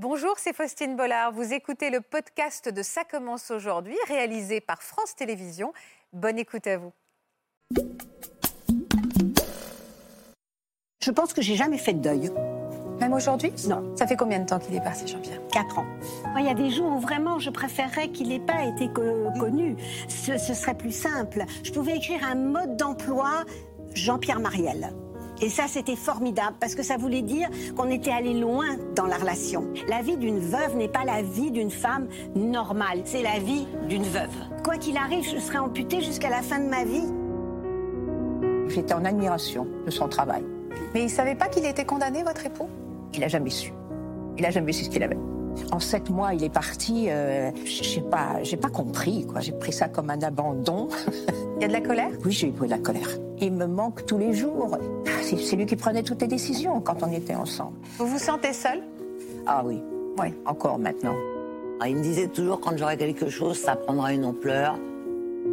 Bonjour, c'est Faustine Bollard. Vous écoutez le podcast de Ça commence aujourd'hui, réalisé par France Télévisions. Bonne écoute à vous. Je pense que j'ai jamais fait de deuil. Même aujourd'hui? Non. Ça fait combien de temps qu'il est parti, Jean-Pierre? Quatre ans. Il y a des jours où vraiment je préférerais qu'il n'ait pas été co- connu. Ce, ce serait plus simple. Je pouvais écrire un mode d'emploi Jean-Pierre Mariel. Et ça, c'était formidable parce que ça voulait dire qu'on était allé loin dans la relation. La vie d'une veuve n'est pas la vie d'une femme normale, c'est la vie d'une veuve. Quoi qu'il arrive, je serai amputée jusqu'à la fin de ma vie. J'étais en admiration de son travail. Mais il ne savait pas qu'il était condamné, votre époux? Il n'a jamais su. Il n'a jamais su ce qu'il avait. En sept mois, il est parti. Euh, je sais pas, j'ai pas compris. quoi. J'ai pris ça comme un abandon. Il y a de la colère? Oui, j'ai eu de la colère. Il me manque tous les jours. C'est c'est lui qui prenait toutes les décisions quand on était ensemble. Vous vous sentez seul? Ah oui, Oui. encore maintenant. Ah, Il me disait toujours quand j'aurais quelque chose, ça prendra une ampleur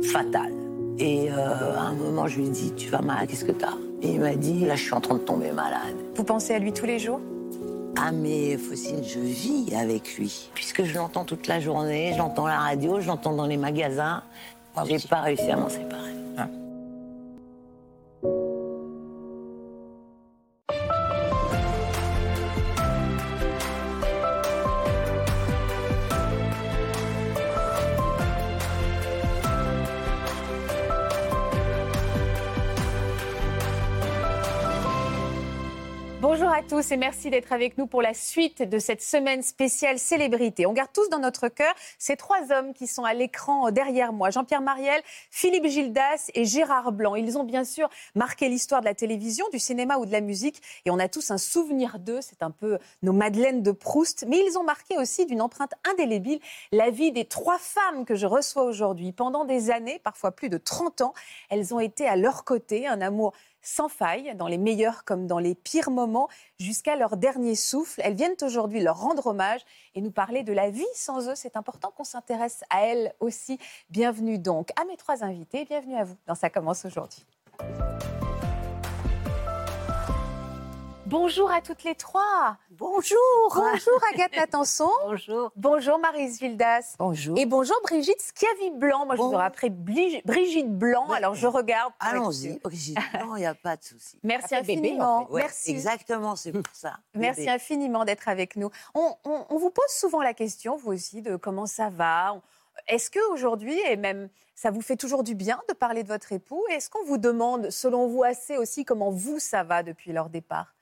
fatale. Et euh, à un moment, je lui ai dit, tu vas mal, qu'est-ce que t'as? Et il m'a dit, là, je suis en train de tomber malade. Vous pensez à lui tous les jours? Ah mais Faucine, je vis avec lui. Puisque je l'entends toute la journée, je l'entends à la radio, je l'entends dans les magasins. Moi J'ai pas réussi à m'en séparer. Tous et merci d'être avec nous pour la suite de cette semaine spéciale célébrité. On garde tous dans notre cœur ces trois hommes qui sont à l'écran derrière moi. Jean-Pierre Mariel, Philippe Gildas et Gérard Blanc. Ils ont bien sûr marqué l'histoire de la télévision, du cinéma ou de la musique et on a tous un souvenir d'eux. C'est un peu nos Madeleines de Proust. Mais ils ont marqué aussi d'une empreinte indélébile la vie des trois femmes que je reçois aujourd'hui. Pendant des années, parfois plus de 30 ans, elles ont été à leur côté, un amour sans faille, dans les meilleurs comme dans les pires moments, jusqu'à leur dernier souffle. Elles viennent aujourd'hui leur rendre hommage et nous parler de la vie sans eux. C'est important qu'on s'intéresse à elles aussi. Bienvenue donc à mes trois invités. Bienvenue à vous dans Ça commence aujourd'hui. Bonjour à toutes les trois. Bonjour Bonjour Agathe Natanson. Bonjour Bonjour Marise Vildas. Bonjour. Et bonjour Brigitte Schiavi Blanc. Moi, je Bon. vous rappelle Bli- Brigitte Blanc. Ouais. Alors, je regarde. Allons-y. Brigitte. Non, il n'y a pas de souci. Merci bébé, infiniment. en fait. Ouais, Merci. Exactement, c'est pour ça. Merci Bébé. infiniment d'être avec nous. On, on- on vous pose souvent la question, vous aussi, de comment ça va. Est-ce que aujourd'hui, et même ça vous fait toujours du bien de parler de votre époux? Est-ce qu'on vous demande, selon vous, assez aussi comment vous ça va depuis leur départ?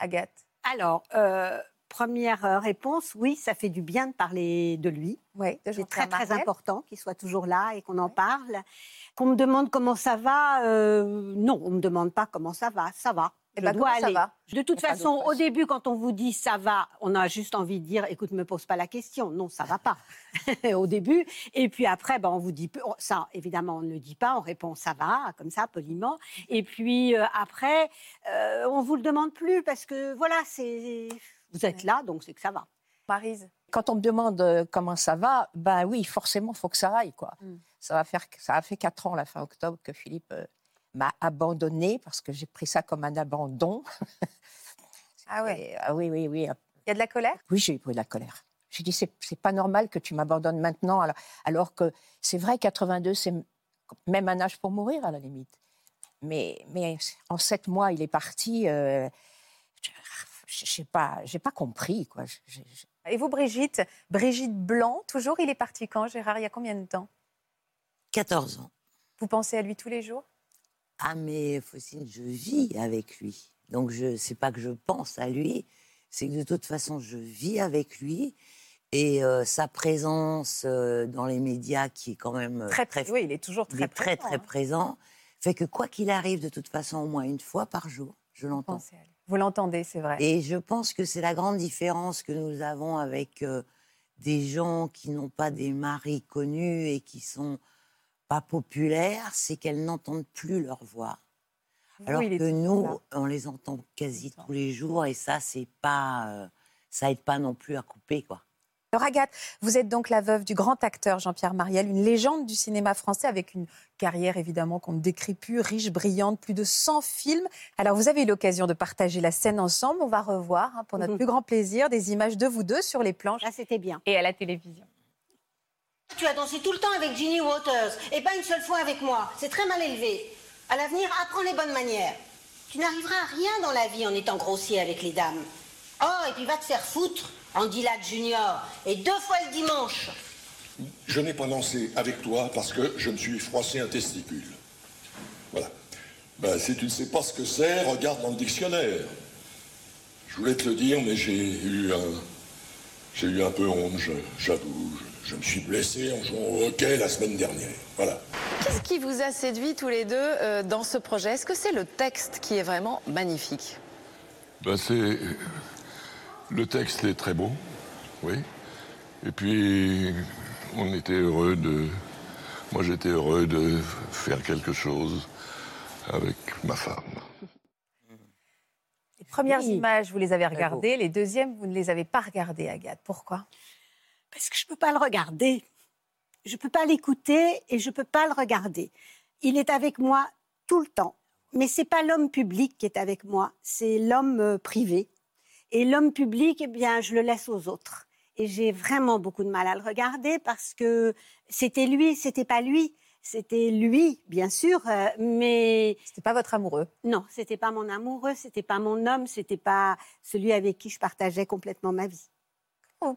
Agathe Alors, euh, première euh, réponse, oui, ça fait du bien de parler de lui. Oui, C'est très très important qu'il soit toujours là et qu'on en parle. Qu'on me demande comment ça va, euh, non, on me demande pas comment ça va, ça va. Eh Je ben, dois aller. va? De toute façon, au début, quand on vous dit ça va, on a juste envie de dire, écoute, me pose pas la question. Non, ça va pas. au début. Et puis après, ben, on vous dit, ça, évidemment, on ne le dit pas, on répond ça va, comme ça, poliment. Et puis euh, après, euh, on vous le demande plus parce que voilà, c'est, vous êtes là, donc c'est que ça va. Marise Quand on me demande euh, comment ça va, ben oui, forcément, il faut que ça aille. Quoi. Mm. Ça, va faire, ça a fait quatre ans, la fin octobre, que Philippe euh, m'a abandonné parce que j'ai pris ça comme un abandon. Ah ouais. Et, ah oui, oui, oui. Il y a de la colère? Oui, j'ai eu de la colère. J'ai dit, c'est c'est pas normal que tu m'abandonnes maintenant, alors, alors que c'est vrai, 82, c'est même un âge pour mourir, à la limite. Mais, mais en sept mois, il est parti. euh, je sais pas, j'ai pas compris, quoi. Et vous, Brigitte Brigitte Blanc, toujours, il est parti quand, Gérard Il y a combien de temps? 14 ans. Vous pensez à lui tous les jours? Ah mais Faucine, je vis avec lui. Donc je c'est pas que je pense à lui, c'est que de toute façon je vis avec lui et euh, sa présence euh, dans les médias qui est quand même euh, Très, Oui, il est toujours il très est très présent, très hein. présent fait que quoi qu'il arrive de toute façon au moins une fois par jour, je l'entends. Vous l'entendez, c'est vrai. Et je pense que c'est la grande différence que nous avons avec euh, des gens qui n'ont pas des maris connus et qui sont pas populaires, c'est qu'elles n'entendent plus leur voix. Alors que nous, là. on les entend quasi tous les jours et ça, c'est pas, euh, ça aide pas non plus à couper quoi. Alors Agathe, vous êtes donc la veuve du grand acteur Jean-Pierre Mariel, une légende du cinéma français avec une carrière évidemment qu'on ne décrit plus, riche, brillante, plus de 100 films. Alors vous avez eu l'occasion de partager la scène ensemble. On va revoir hein, pour notre plus grand plaisir des images de vous deux sur les planches Là, c'était bien. et à la télévision. Tu as dansé tout le temps avec Ginny Waters et pas une seule fois avec moi. C'est très mal élevé. À l'avenir, apprends les bonnes manières. Tu n'arriveras à rien dans la vie en étant grossier avec les dames. Oh, et puis va te faire foutre, Andy Ladd Junior, et deux fois le dimanche. Je n'ai pas dansé avec toi parce que je me suis froissé un testicule. Voilà. Ben, si tu ne sais pas ce que c'est, regarde dans le dictionnaire. Je voulais te le dire, mais j'ai eu un, j'ai eu un peu honte, j'avoue. Je, me suis blessé en jouant au hockey la semaine dernière. Voilà. Qu'est-ce qui vous a séduit tous les deux euh, dans ce projet? Est-ce que c'est le texte qui est vraiment magnifique? Ben, c'est... Le texte est très beau, oui. Et puis, on était heureux de... Moi, j'étais heureux de faire quelque chose avec ma femme. Les premières Oui. images, vous les avez regardées. Les deuxièmes, vous ne les avez pas regardées, Agathe. Pourquoi? Parce que je ne peux pas le regarder. Je ne peux pas l'écouter et je ne peux pas le regarder. Il est avec moi tout le temps. Mais ce n'est pas l'homme public qui est avec moi, c'est l'homme euh, privé. Et l'homme public, eh bien, je le laisse aux autres. Et j'ai vraiment beaucoup de mal à le regarder parce que c'était lui, c'était pas lui. C'était lui, bien sûr, euh, mais C'était pas votre amoureux. non, c'était pas mon amoureux, c'était pas mon homme, c'était pas celui avec qui je partageais complètement ma vie.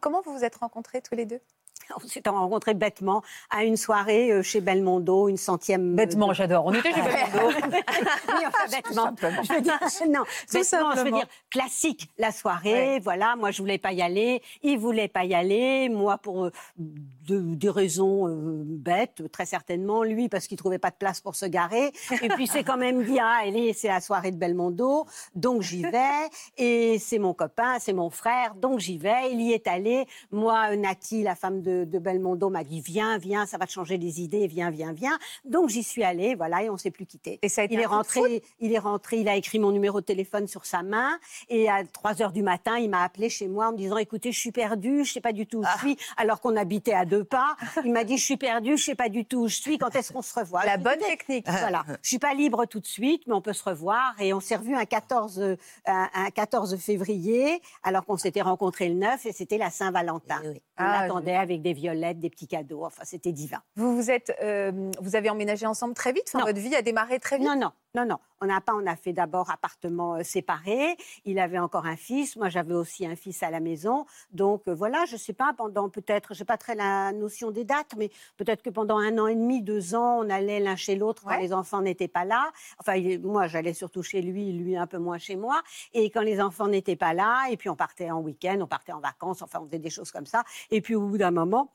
Comment vous vous êtes rencontrés tous les deux? On s'est rencontrés bêtement à une soirée euh, chez Belmondo, une centième. Bêtement, de- j'adore. On était chez Belmondo. oui, enfin, bêtement. Je veux dire, non, bêtement, je veux simplement. dire classique. La soirée, voilà, moi je voulais pas y aller, il voulait pas y aller, moi pour euh, de- des raisons euh, bêtes, très certainement, lui parce qu'il trouvait pas de place pour se garer, et puis c'est quand même dit, ah, allez, c'est la soirée de Belmondo, donc j'y vais, et c'est mon copain, c'est mon frère, donc j'y vais, il y est allé. Moi, Nati, la femme de, de Belmondo, m'a dit, viens, viens, ça va te changer les idées, viens, viens, viens. Donc j'y suis allée, voilà, et on s'est plus quitté. Et ça Il est rentré, il est rentré, il a écrit mon numéro de téléphone sur sa main et à 3 heures du matin, il m'a appelé chez moi en me disant écoutez, je suis perdu, je sais pas du tout où je suis alors qu'on habitait à deux pas. Il m'a dit je suis perdu, je sais pas du tout où je suis, quand est-ce qu'on se revoit? La bonne technique. Voilà, je suis pas libre tout de suite, mais on peut se revoir et on s'est revu un 14 euh, un, un 14 février alors qu'on s'était rencontrés le 9 et c'était la Saint-Valentin. Eh oui. On Ah, attendait avec des violettes, des petits cadeaux, enfin c'était divin. Vous vous êtes, euh, vous avez emménagé ensemble très vite? Enfin, votre vie a démarré très vite? Non, non, non, non. On n'a pas, on a fait d'abord appartement euh, séparé. Il avait encore un fils. Moi, j'avais aussi un fils à la maison. Donc euh, voilà, je sais pas, pendant peut-être, j'ai pas très la notion des dates, mais peut-être que pendant un an et demi, deux ans, on allait l'un chez l'autre quand les enfants n'étaient pas là. Enfin, il- moi, j'allais surtout chez lui, lui un peu moins chez moi. Et quand les enfants n'étaient pas là, et puis on partait en week-end, on partait en vacances, enfin, on faisait des choses comme ça. Et puis au bout d'un moment,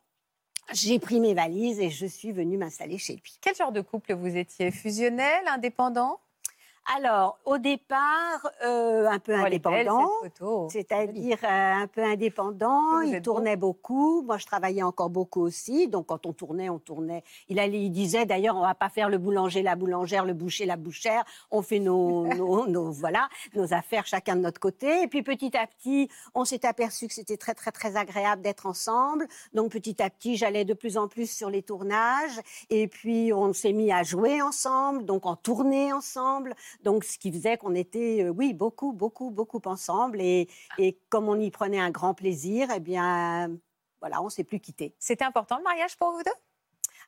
j'ai pris mes valises et je suis venue m'installer chez lui. Quel genre de couple vous étiez? Fusionnel, indépendant? Alors, au départ, euh, un peu Oh, indépendant. C'est-à-dire euh, un peu indépendant, il tournait beaucoup. Moi, je travaillais encore beaucoup aussi. Donc, quand on tournait, on tournait. Il, allait, il disait d'ailleurs, on va pas faire le boulanger, la boulangère, le boucher, la bouchère. On fait nos, nos, nos- voilà, nos affaires chacun de notre côté. Et puis, petit à petit, on s'est aperçu que c'était très, très, très agréable d'être ensemble. Donc, petit à petit, j'allais de plus en plus sur les tournages. Et puis, on s'est mis à jouer ensemble, donc en tournée ensemble. Donc, ce qui faisait qu'on était, euh, oui, beaucoup, beaucoup, beaucoup ensemble. Et, et comme on y prenait un grand plaisir, eh bien, voilà, on s'est plus quittés. C'était important le mariage pour vous deux?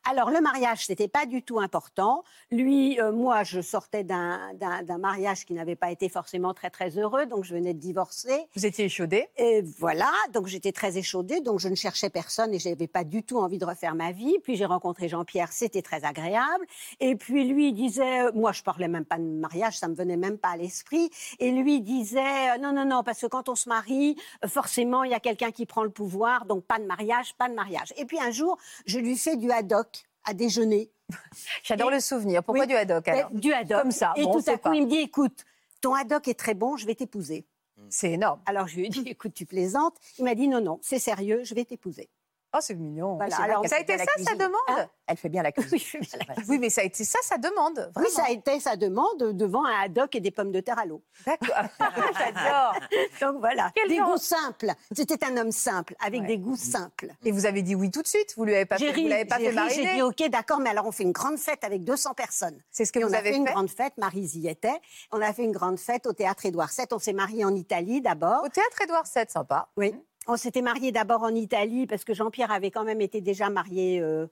Alors, le mariage, c'était pas du tout important. Lui, euh, moi, je sortais d'un mariage qui n'avait pas été forcément très, très heureux, donc je venais de divorcer. Vous étiez échaudé Et voilà, donc j'étais très échaudée, donc je ne cherchais personne et je n'avais pas du tout envie de refaire ma vie. Puis j'ai rencontré Jean-Pierre, c'était très agréable. Et puis lui il disait, euh, moi je parlais même pas de mariage, ça me venait même pas à l'esprit. Et lui disait, euh, non, non, non, parce que quand on se marie, forcément il y a quelqu'un qui prend le pouvoir, donc pas de mariage, pas de mariage. Et puis un jour, je lui fais du haddock à déjeuner. J'adore Et- le souvenir. Pourquoi Oui. du haddock alors Eh, Du haddock. Comme ça, Et bon, tout à coup, pas. il me dit, écoute, ton haddock est très bon, je vais t'épouser. C'est énorme. Alors je lui ai dit, écoute, tu plaisantes. Il m'a dit, non, non, c'est sérieux, je vais t'épouser. Oh, c'est mignon. Voilà, alors, Ça a fait été ça, sa demande Hein Elle fait bien la cuisine. Oui, bien la. Oui, mais ça a été ça, sa demande. Oui, Vraiment. ça a été sa demande devant un haddock et des pommes de terre à l'eau. D'accord. J'adore. Donc voilà, Quel des genre goûts simples. C'était un homme simple, avec Ouais. des goûts simples. Et vous avez dit oui tout de suite. Vous lui avez pas fait, ri, vous l'avez pas j'ai fait dit ok, d'accord, mais alors on fait une grande fête avec 200 personnes. C'est ce que Et vous on a avez fait fait. une grande fête, Marise y était. On a fait une grande fête au théâtre Édouard VII. On s'est mariés en Italie d'abord. Au théâtre Édouard VII, sympa. Oui. On s'était mariés d'abord en Italie parce que Jean-Pierre avait quand même été déjà marié euh,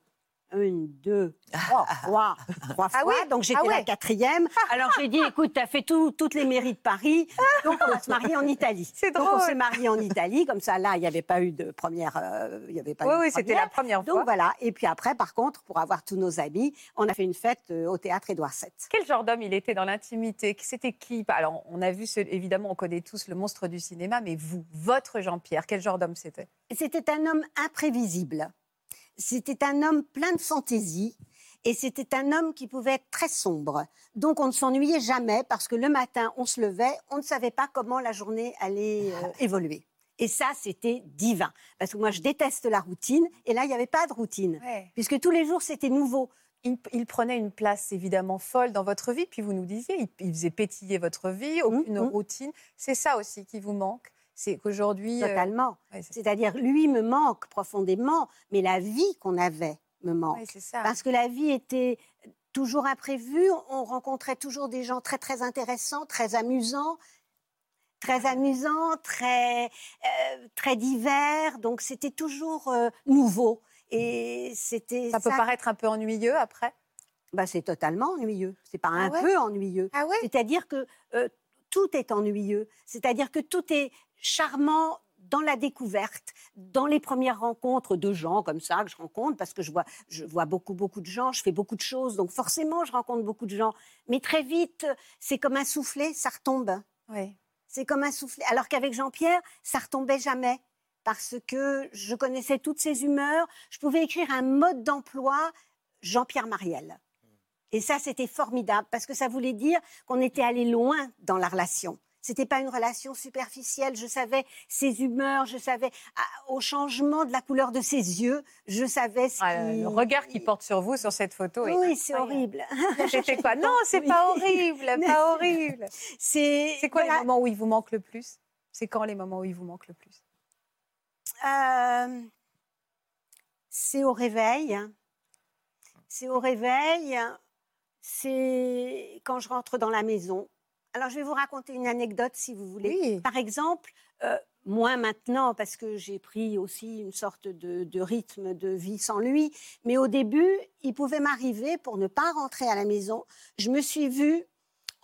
une, deux, trois, trois, trois Ah fois. oui Donc j'étais Ah ouais. la quatrième. Alors j'ai dit, écoute, tu as fait tout- toutes les mairies de Paris, donc on va se marier en Italie. C'est Donc on drôle. s'est mariés en Italie, comme ça là, il n'y avait pas eu de première. euh, il y avait pas Oui, eu oui, c'était la première Donc fois. voilà. Et puis après, par contre, pour avoir tous nos habits, on a fait une fête euh, au théâtre Édouard VII. Quel genre d'homme il était dans l'intimité? C'était qui? Alors, on a vu, ce- évidemment, on connaît tous le monstre du cinéma, mais vous, votre Jean-Pierre, quel genre d'homme c'était? C'était un homme imprévisible. C'était un homme plein de fantaisie. Et c'était un homme qui pouvait être très sombre. Donc on ne s'ennuyait jamais parce que le matin, on se levait, on ne savait pas comment la journée allait euh, évoluer. Et ça, c'était divin. Parce que moi, je déteste la routine. Et là, il n'y avait pas de routine. Puisque tous les jours, c'était nouveau. il, il prenait une place évidemment folle dans votre vie, puis vous nous disiez, il, il faisait pétiller votre vie, aucune mhm. routine. C'est ça aussi qui vous manque C'est qu'aujourd'hui. euh, Totalement. ouais, C'est-à-dire, lui me manque profondément, mais la vie qu'on avait me manque. ouais, c'est ça. Parce que la vie était toujours imprévue. On rencontrait toujours des gens très, très intéressants, très amusants. Très amusants, très, euh, très divers. Donc, c'était toujours euh, nouveau. Et c'était. Ça peut paraître un peu ennuyeux après? Bah, c'est totalement ennuyeux. C'est pas un ouais? peu ennuyeux. Ah ouais? C'est-à-dire que euh, tout est ennuyeux. C'est-à-dire que tout est charmant dans la découverte, dans les premières rencontres de gens comme ça que je rencontre, parce que je vois, je vois beaucoup, beaucoup de gens, je fais beaucoup de choses, donc forcément je rencontre beaucoup de gens. Mais très vite, c'est comme un soufflet, ça retombe. Oui. C'est comme un soufflet. Alors qu'avec Jean-Pierre, ça retombait jamais. Parce que je connaissais toutes ses humeurs. Je pouvais écrire un mode d'emploi Jean-Pierre Mariel. Et ça, c'était formidable parce que ça voulait dire qu'on était allé loin dans la relation. C'était pas une relation superficielle. Je savais ses humeurs, je savais ah, au changement de la couleur de ses yeux, je savais ce Ah, qui- Le regard qu'il porte sur vous sur cette photo. est Oui, c'est horrible. C'était quoi? Non, c'est pas horrible, pas horrible. C'est C'est quoi voilà. les moments où il vous manque le plus? C'est quand les moments où il vous manque le plus? Euh, c'est au réveil. C'est au réveil. C'est quand je rentre dans la maison. Alors, je vais vous raconter une anecdote si vous voulez. Oui. Par exemple, euh, moins maintenant parce que j'ai pris aussi une sorte de, de rythme de vie sans lui. Mais au début, il pouvait m'arriver pour ne pas rentrer à la maison. Je me suis vue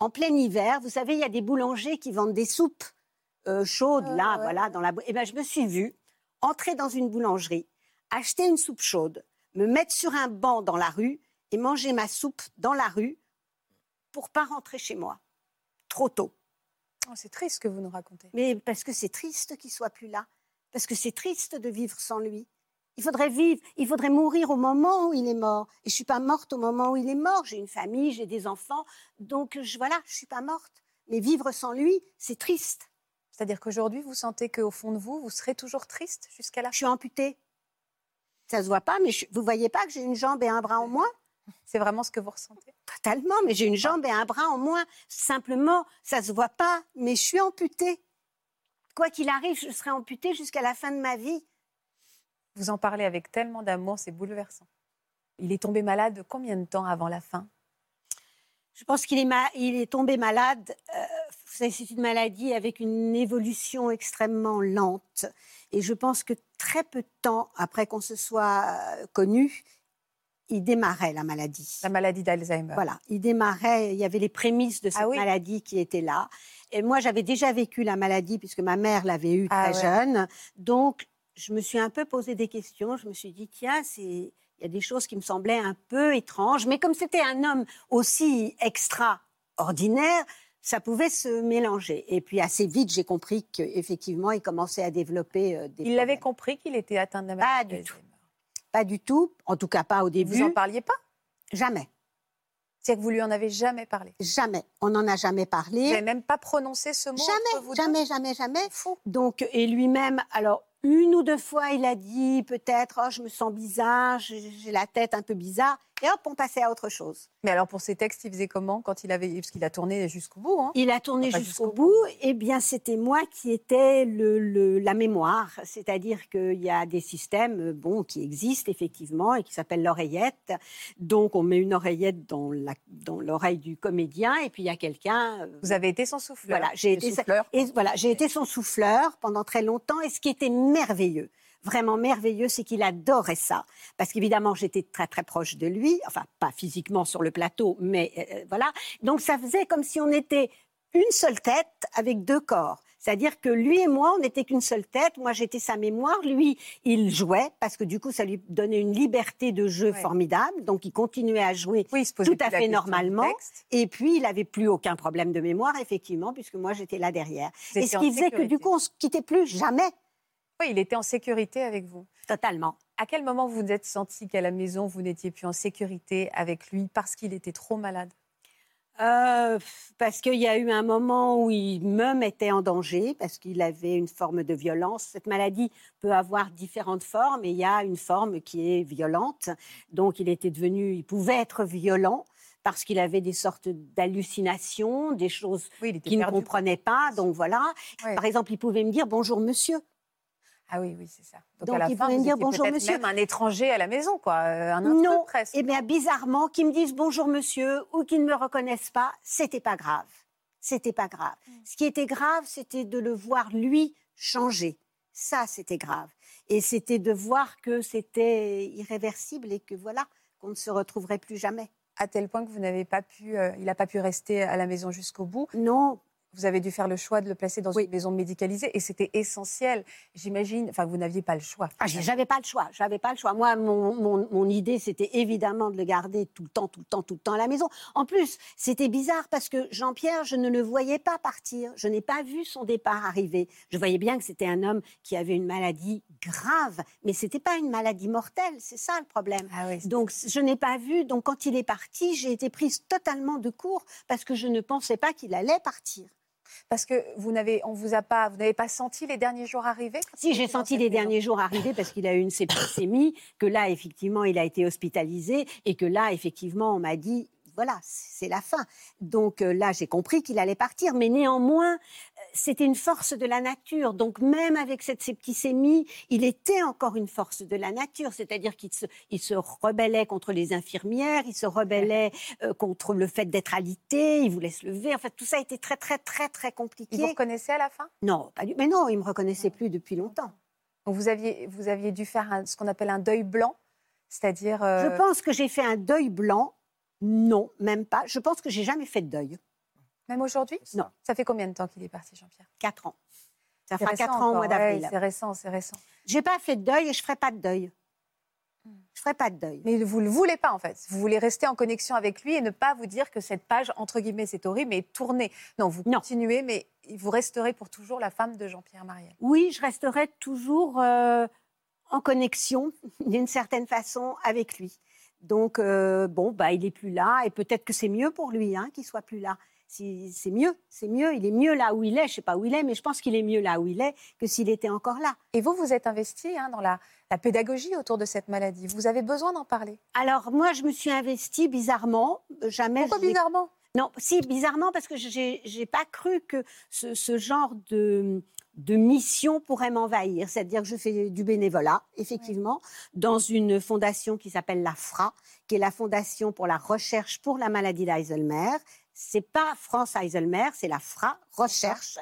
en plein hiver. Vous savez, il y a des boulangers qui vendent des soupes euh, chaudes Ah, là, ouais. voilà, dans la. Eh ben, je me suis vue entrer dans une boulangerie, acheter une soupe chaude, me mettre sur un banc dans la rue et manger ma soupe dans la rue pour pas rentrer chez moi trop tôt. Oh, C'est triste ce que vous nous racontez. Mais parce que c'est triste qu'il soit plus là. Parce que c'est triste de vivre sans lui. Il faudrait vivre, il faudrait mourir au moment où il est mort. Et je suis pas morte au moment où il est mort. J'ai une famille, j'ai des enfants, donc je, voilà, je suis pas morte. Mais vivre sans lui, c'est triste. C'est-à-dire qu'aujourd'hui, vous sentez qu'au fond de vous, vous serez toujours triste jusqu'à la Je suis amputée. Ça se voit pas, mais je- vous voyez pas que j'ai une jambe et un bras en moins? C'est vraiment ce que vous ressentez? Totalement, mais j'ai une jambe et un bras en moins. Simplement, ça se voit pas, mais je suis amputée. Quoi qu'il arrive, je serai amputée jusqu'à la fin de ma vie. Vous en parlez avec tellement d'amour, c'est bouleversant. Il est tombé malade combien de temps avant la fin? Je pense qu'il est, ma- il est tombé malade. euh, vous savez, c'est une maladie avec une évolution extrêmement lente. Et je pense que très peu de temps après qu'on se soit euh, connu, il démarrait la maladie. La maladie d'Alzheimer. Voilà, il démarrait, il y avait les prémices de cette Ah oui. maladie qui étaient là. Et moi, j'avais déjà vécu la maladie puisque ma mère l'avait eue Ah très ouais. jeune. Donc, je me suis un peu posé des questions. Je me suis dit, tiens, c'est... il y a des choses qui me semblaient un peu étranges. Mais comme c'était un homme aussi extraordinaire, ça pouvait se mélanger. Et puis, assez vite, j'ai compris qu'effectivement, il commençait à développer euh, des Il l'avait problèmes. compris qu'il était atteint de la Pas maladie du d'Alzheimer. Pas du tout. En tout cas, pas au début. Vous en parliez pas? Jamais. C'est-à-dire que vous lui en avez jamais parlé? Jamais. On n'en a jamais parlé. Vous n'avez même pas prononcé ce mot Jamais, vous jamais, jamais, jamais. Fou. Donc, et lui-même, alors, Une ou deux fois, il a dit peut-être, oh, je me sens bizarre, j'ai la tête un peu bizarre. Et hop, on passait à autre chose. Mais alors pour ses textes, il faisait comment quand il avait. Parce qu'il a tourné jusqu'au bout. Hein. Il a tourné Enfin, jusqu'au bout. Eh bien, c'était moi qui étais le, le- la mémoire. C'est-à-dire qu'il y a des systèmes euh, bon, qui existent effectivement et qui s'appellent l'oreillette. Donc, on met une oreillette dans la- dans l'oreille du comédien et puis il y a quelqu'un. euh, Vous avez été son souffleur. Voilà, j'ai été, souffleur. et voilà, j'ai été son souffleur pendant très longtemps. Et ce qui était merveilleux, vraiment merveilleux, c'est qu'il adorait ça. Parce qu'évidemment, j'étais très très proche de lui, enfin pas physiquement sur le plateau, mais euh, voilà. Donc ça faisait comme si on était une seule tête avec deux corps. C'est-à-dire que lui et moi, on n'était qu'une seule tête. Moi, j'étais sa mémoire. Lui, il jouait parce que du coup, ça lui donnait une liberté de jeu Ouais. formidable. Donc, il continuait à jouer Oui, tout à fait normalement. Et puis, il n'avait plus aucun problème de mémoire, effectivement, puisque moi, j'étais là derrière. Et ce qui faisait que sécurité. du coup, on se quittait plus jamais, Oui, il était en sécurité avec vous. totalement. À quel moment vous vous êtes senti qu'à la maison, vous n'étiez plus en sécurité avec lui parce qu'il était trop malade? Euh, parce qu'il y a eu un moment où il me mettait en danger, parce qu'il avait une forme de violence. Cette maladie peut avoir différentes formes, et il y a une forme qui est violente. Donc, il était devenu, il pouvait être violent parce qu'il avait des sortes d'hallucinations, des choses Oui, qu'il ne comprenait pas. Donc voilà. Ouais. Par exemple, il pouvait me dire bonjour monsieur. Ah oui, oui, c'est ça. Donc, Donc, à la il fin, vous me dire, bonjour, monsieur. même un étranger à la maison, quoi. euh, Un Non, presque. Eh bien, bizarrement, qu'ils me disent bonjour monsieur ou qu'ils ne me reconnaissent pas, c'était pas grave. C'était pas grave. Mm. Ce qui était grave, c'était de le voir lui changer. Ça, c'était grave. Et c'était de voir que c'était irréversible et que voilà, qu'on ne se retrouverait plus jamais. À tel point que vous n'avez pas pu, euh, il n'a pas pu rester à la maison jusqu'au bout. Non, Vous avez dû faire le choix de le placer dans Oui. une maison médicalisée et c'était essentiel. J'imagine, enfin, vous n'aviez pas le choix. Ah, j'avais pas le choix. J'avais pas le choix. Moi, mon, mon- mon idée, c'était évidemment de le garder tout le temps, tout le temps, tout le temps à la maison. En plus, c'était bizarre parce que Jean-Pierre, je ne le voyais pas partir. Je n'ai pas vu son départ arriver. Je voyais bien que c'était un homme qui avait une maladie grave, mais c'était pas une maladie mortelle. C'est ça le problème. Ah oui. Donc, je n'ai pas vu. Donc, quand il est parti, j'ai été prise totalement de court parce que je ne pensais pas qu'il allait partir. Parce que vous n'avez, on vous a pas, vous n'avez pas senti les derniers jours arriver Si, j'ai senti les derniers jours arriver parce qu'il a eu une septicémie, que là, effectivement, il a été hospitalisé et que là, effectivement, on m'a dit, voilà, c'est la fin. Donc euh, là, j'ai compris qu'il allait partir, mais néanmoins, c'était une force de la nature. Donc même avec cette septicémie, il était encore une force de la nature, c'est-à-dire qu'il se, il se rebellait contre les infirmières, il se rebellait euh, contre le fait d'être alité, il voulait se lever. En fait, tout ça été très, très, très, très compliqué. Il vous reconnaissait à la fin? Non, pas du... mais non, il me reconnaissait plus depuis longtemps. Donc vous aviez, vous aviez dû faire un- ce qu'on appelle un deuil blanc, c'est-à-dire. euh, Je pense que j'ai fait un deuil blanc. Non, même pas. Je pense que j'ai jamais fait de deuil. Même aujourd'hui? Non. Ça fait combien de temps qu'il est parti, Jean-Pierre? Quatre ans. Ça fera quatre ans au mois ouais, d'avril. c'est récent, c'est récent. j'ai pas fait de deuil et je ferai pas de deuil. Hmm. Je ferai pas de deuil. Mais vous ne le voulez pas, en fait. Vous voulez rester en connexion avec lui et ne pas vous dire que cette page, entre guillemets, c'est horrible, mais tournée. Non, vous Non. continuez, mais vous resterez pour toujours la femme de Jean-Pierre Mariel. Oui, je resterai toujours euh, en connexion, d'une certaine façon, avec lui. Donc, euh, bon, bah, il est plus là et peut-être que c'est mieux pour lui hein, qu'il soit plus là. C'est mieux, c'est mieux. Il est mieux là où il est. Je sais pas où il est, mais je pense qu'il est mieux là où il est que s'il était encore là. Et vous, vous êtes investi hein, dans la, la pédagogie autour de cette maladie. Vous avez besoin d'en parler. Alors, moi, je me suis investie bizarrement. Jamais. Pourquoi bizarrement? Non, si, bizarrement, parce que j'ai pas cru que ce, ce genre de, de mission pourrait m'envahir. C'est-à-dire que je fais du bénévolat, effectivement, dans une fondation qui s'appelle la FRA, qui est la Fondation pour la recherche pour la maladie d'Alzheimer. C'est pas France Alzheimer, c'est la FRA, recherche.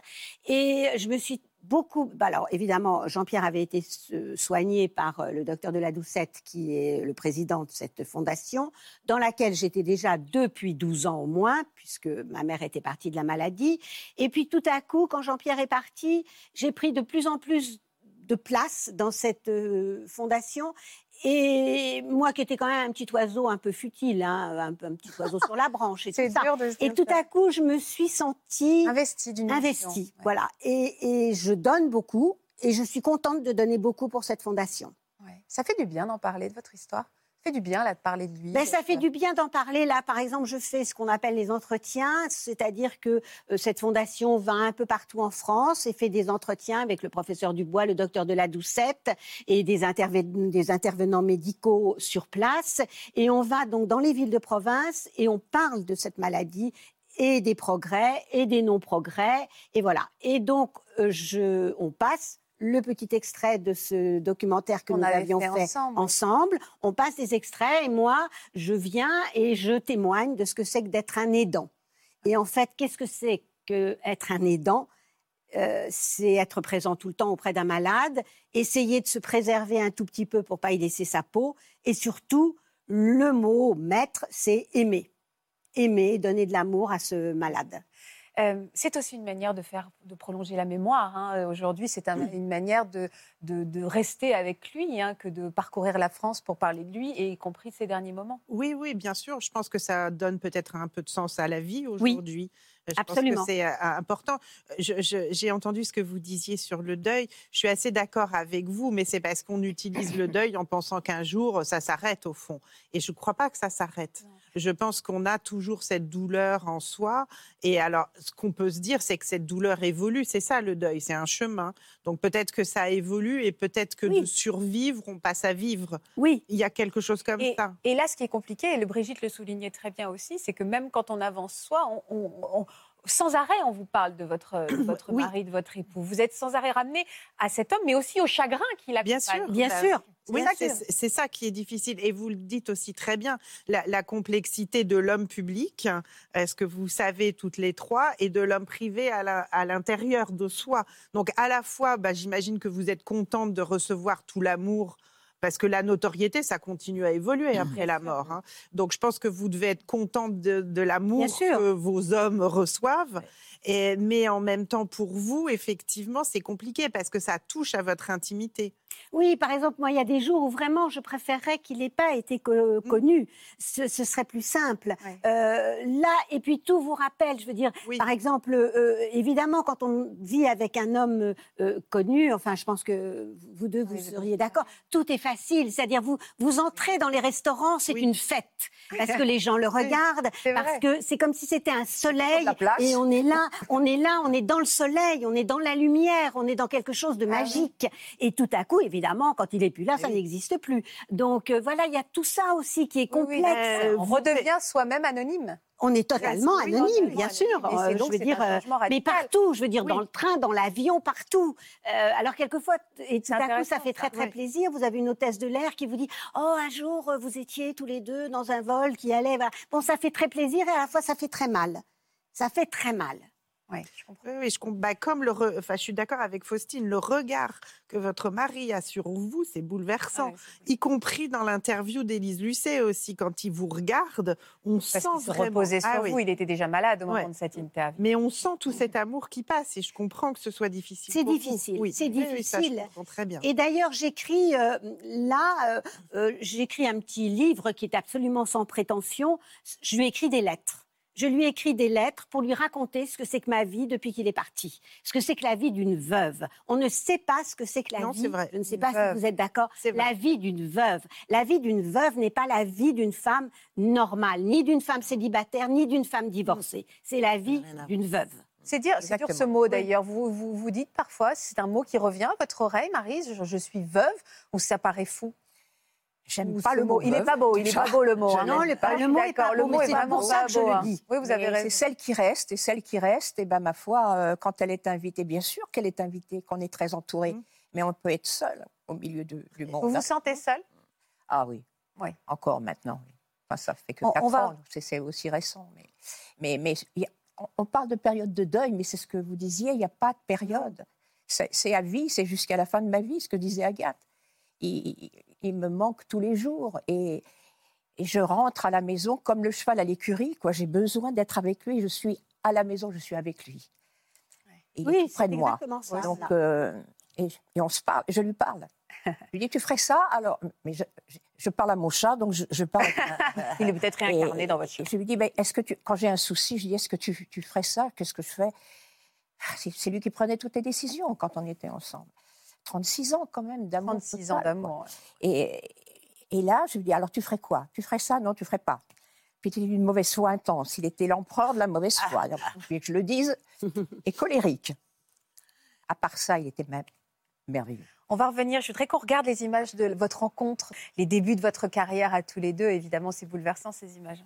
Et je me suis beaucoup. bah alors, évidemment, Jean-Pierre avait été so- soigné par euh, le docteur de la Doucette, qui est le président de cette fondation, dans laquelle j'étais déjà depuis 12 ans au moins, puisque ma mère était partie de la maladie. Et puis tout à coup, quand Jean-Pierre est parti, j'ai pris de plus en plus de place dans cette euh, fondation. Et moi qui étais quand même un petit oiseau un peu futile, hein, un, petit oiseau sur la branche et tout ça. dur de se Et tout ça. à coup, je me suis sentie investi d'une mission. investie. Ouais. Voilà. Et, et je donne beaucoup et je suis contente de donner beaucoup pour cette fondation. Ouais. Ça fait du bien d'en parler de votre histoire. Ça fait du bien là de parler de lui. Ben, ça fait du bien d'en parler. Là, par exemple, je fais ce qu'on appelle les entretiens, c'est-à-dire que euh, cette fondation va un peu partout en France et fait des entretiens avec le professeur Dubois, le docteur de la Doucette et des, des intervenants médicaux sur place. Et on va donc dans les villes de province et on parle de cette maladie et des progrès et des non-progrès. Et voilà. Et donc, euh, je, on passe le petit extrait de ce documentaire que nous avions fait, ensemble. On passe des extraits et moi, je viens et je témoigne de ce que c'est que d'être un aidant. Et en fait, qu'est-ce que c'est qu'être un aidant? Euh, C'est être présent tout le temps auprès d'un malade, essayer de se préserver un tout petit peu pour pas y laisser sa peau, et surtout, le mot maître, c'est aimer. Aimer, donner de l'amour à ce malade. Euh, c'est aussi une manière de faire, de prolonger la mémoire. Hein. Euh, aujourd'hui, c'est une manière de, de, rester avec lui hein, que de parcourir la France pour parler de lui, et y compris ces derniers moments. Oui, oui, bien sûr. Je pense que ça donne peut-être un peu de sens à la vie aujourd'hui. Je Absolument. pense que c'est important. J'ai entendu ce que vous disiez sur le deuil. Je suis assez d'accord avec vous, mais c'est parce qu'on utilise le deuil en pensant qu'un jour, ça s'arrête au fond. Et je ne crois pas que ça s'arrête. Je pense qu'on a toujours cette douleur en soi. Et alors, ce qu'on peut se dire, c'est que cette douleur évolue. C'est ça le deuil, c'est un chemin. Donc peut-être que ça évolue et peut-être que de survivre, on passe à vivre. Oui. Il y a quelque chose comme ça. Et là, ce qui est compliqué, et le Brigitte le soulignait très bien aussi, c'est que même quand on avance soi, on sans arrêt, on vous parle de votre, votre mari, de votre époux. Vous êtes sans arrêt ramené à cet homme, mais aussi au chagrin qu'il a Bien sûr, bien sûr. Oui, c'est ça qui est difficile. Et vous le dites aussi très bien, la, complexité de l'homme public, est-ce que vous savez toutes les trois, et de l'homme privé à l'intérieur de soi. Donc à la fois, bah, j'imagine que vous êtes contente de recevoir tout l'amour parce que la notoriété, ça continue à évoluer après la mort. Hein. Donc je pense que vous devez être contente de, l'amour que vos hommes reçoivent. Et, mais en même temps, pour vous, effectivement, c'est compliqué parce que ça touche à votre intimité. Oui, par exemple, moi, il y a des jours où vraiment je préférerais qu'il n'ait pas été mmh. connu. Ce, serait plus simple. Euh, là, et puis tout vous rappelle, je veux dire, par exemple, euh, évidemment, quand on vit avec un homme euh, connu, enfin, je pense que vous deux, vous seriez d'accord, tout est facile. C'est-à-dire, vous, vous entrez dans les restaurants, c'est une fête. Parce que les gens le regardent, parce que c'est comme si c'était un soleil. Et on est là, on est là, on est dans le soleil, on est dans la lumière, on est dans quelque chose de ah magique. Et tout à coup, évidemment, quand il est plus là, ça n'existe plus. Donc euh, voilà, il y a tout ça aussi qui est complexe. Euh, on redevient soi-même anonyme. On est totalement anonyme, bien sûr. Euh, je veux dire, mais partout, je veux dire, dans le train, dans l'avion, partout. alors quelquefois, et tout à coup, ça fait très très plaisir. Vous avez une hôtesse de l'air qui vous dit, oh, un jour, vous étiez tous les deux dans un vol qui allait. Bon, ça fait très plaisir et à la fois, ça fait très mal. Ça fait très mal. Oui, je comprends. Oui, je bah, comme le, enfin, je suis d'accord avec Faustine, le regard que votre mari a sur vous, c'est bouleversant. y compris dans l'interview d'Élise Lucet aussi, quand il vous regarde, on sent se reposait sur ah vous. Il était déjà malade au moment de cette interview. Mais on sent tout cet amour qui passe, et je comprends que ce soit difficile. C'est difficile. Oui, c'est difficile. très bien. Et d'ailleurs, j'écris euh, là, euh, euh, j'écris un petit livre qui est absolument sans prétention. Je lui écris des lettres je lui écris des lettres pour lui raconter ce que c'est que ma vie depuis qu'il est parti. Ce que c'est que la vie d'une veuve. On ne sait pas ce que c'est que la non, vie. Vrai. Je ne sais pas si vous êtes d'accord. La vie d'une veuve. La vie d'une veuve n'est pas la vie d'une femme normale, ni d'une femme célibataire, ni d'une femme divorcée. C'est la vie d'une veuve. C'est dire, dur ce mot d'ailleurs. Vous, vous, vous dites parfois, c'est un mot qui revient à votre oreille, Marise, je, je suis veuve, ou ça paraît fou? J'aime pas le mot. Il n'est pas beau, il n'est pas beau le mot. Hein. Non, le, le mot est pas Le mot est vraiment pour ça que je le dis. Oui, vous avez raison. C'est celle qui reste, et celle qui reste, et ben ma foi, euh, quand elle est invitée, bien sûr qu'elle est invitée, qu'on est très entouré, mm. mais on peut être seul au milieu du monde. Vous vous sentez seul? Ah oui. Oui. Encore maintenant. Enfin, ça fait que 4 ans, c'est aussi récent. Mais, mais, mais on parle de période de deuil, mais c'est ce que vous disiez, il n'y a pas de période. C'est à vie, c'est jusqu'à la fin de ma vie, ce que disait Agathe. Il, il me manque tous les jours. Et, je rentre à la maison comme le cheval à l'écurie. Quoi. J'ai besoin d'être avec lui. Je suis à la maison, je suis avec lui. Et il est près de moi. Ça, Donc, euh, et, on se parle. Je lui parle. Je lui dis, tu ferais ça? Alors, mais je, parle à mon chat, donc je, parle. il est peut-être réincarné dans votre chat. Je lui dis, mais est-ce que tu, quand j'ai un souci, je dis, est-ce que tu, tu ferais ça? Qu'est-ce que je fais? Ah, C'est lui qui prenait toutes les décisions quand on était ensemble. 36 ans quand même d'amour. 36 ans d'amour. Et, Et là, je lui dis, alors tu ferais quoi? Tu ferais ça? Non, tu ferais pas. Puis il était d'une mauvaise foi intense. Il était l'empereur de la mauvaise foi. Alors, que je le dise, et colérique. À part ça, il était même merveilleux. On va revenir. Je voudrais qu'on regarde les images de votre rencontre, les débuts de votre carrière à tous les deux. Évidemment, c'est bouleversant ces images.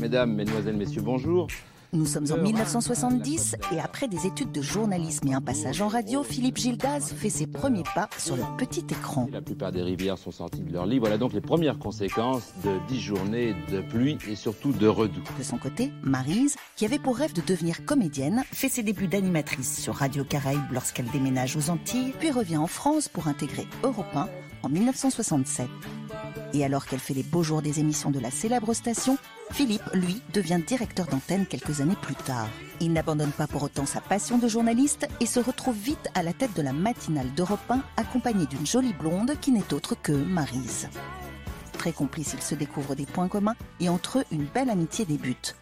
Mesdames, Mesdemoiselles, Messieurs, bonjour. Nous sommes en 1970 et après des études de journalisme et un passage en radio, Philippe Gildas fait ses premiers pas sur le petit écran. La plupart des rivières sont sorties de leur lit. Voilà donc les premières conséquences de dix journées de pluie et surtout de redoux. De son côté, Marise, qui avait pour rêve de devenir comédienne, fait ses débuts d'animatrice sur Radio Caraïbes lorsqu'elle déménage aux Antilles, puis revient en France pour intégrer Europe 1 en 1967. Et alors qu'elle fait les beaux jours des émissions de la célèbre station, Philippe, lui, devient directeur d'antenne quelques années plus tard. Il n'abandonne pas pour autant sa passion de journaliste et se retrouve vite à la tête de la matinale d'Europe 1, accompagné d'une jolie blonde qui n'est autre que Marise. Très complices, ils se découvrent des points communs et entre eux, une belle amitié débute.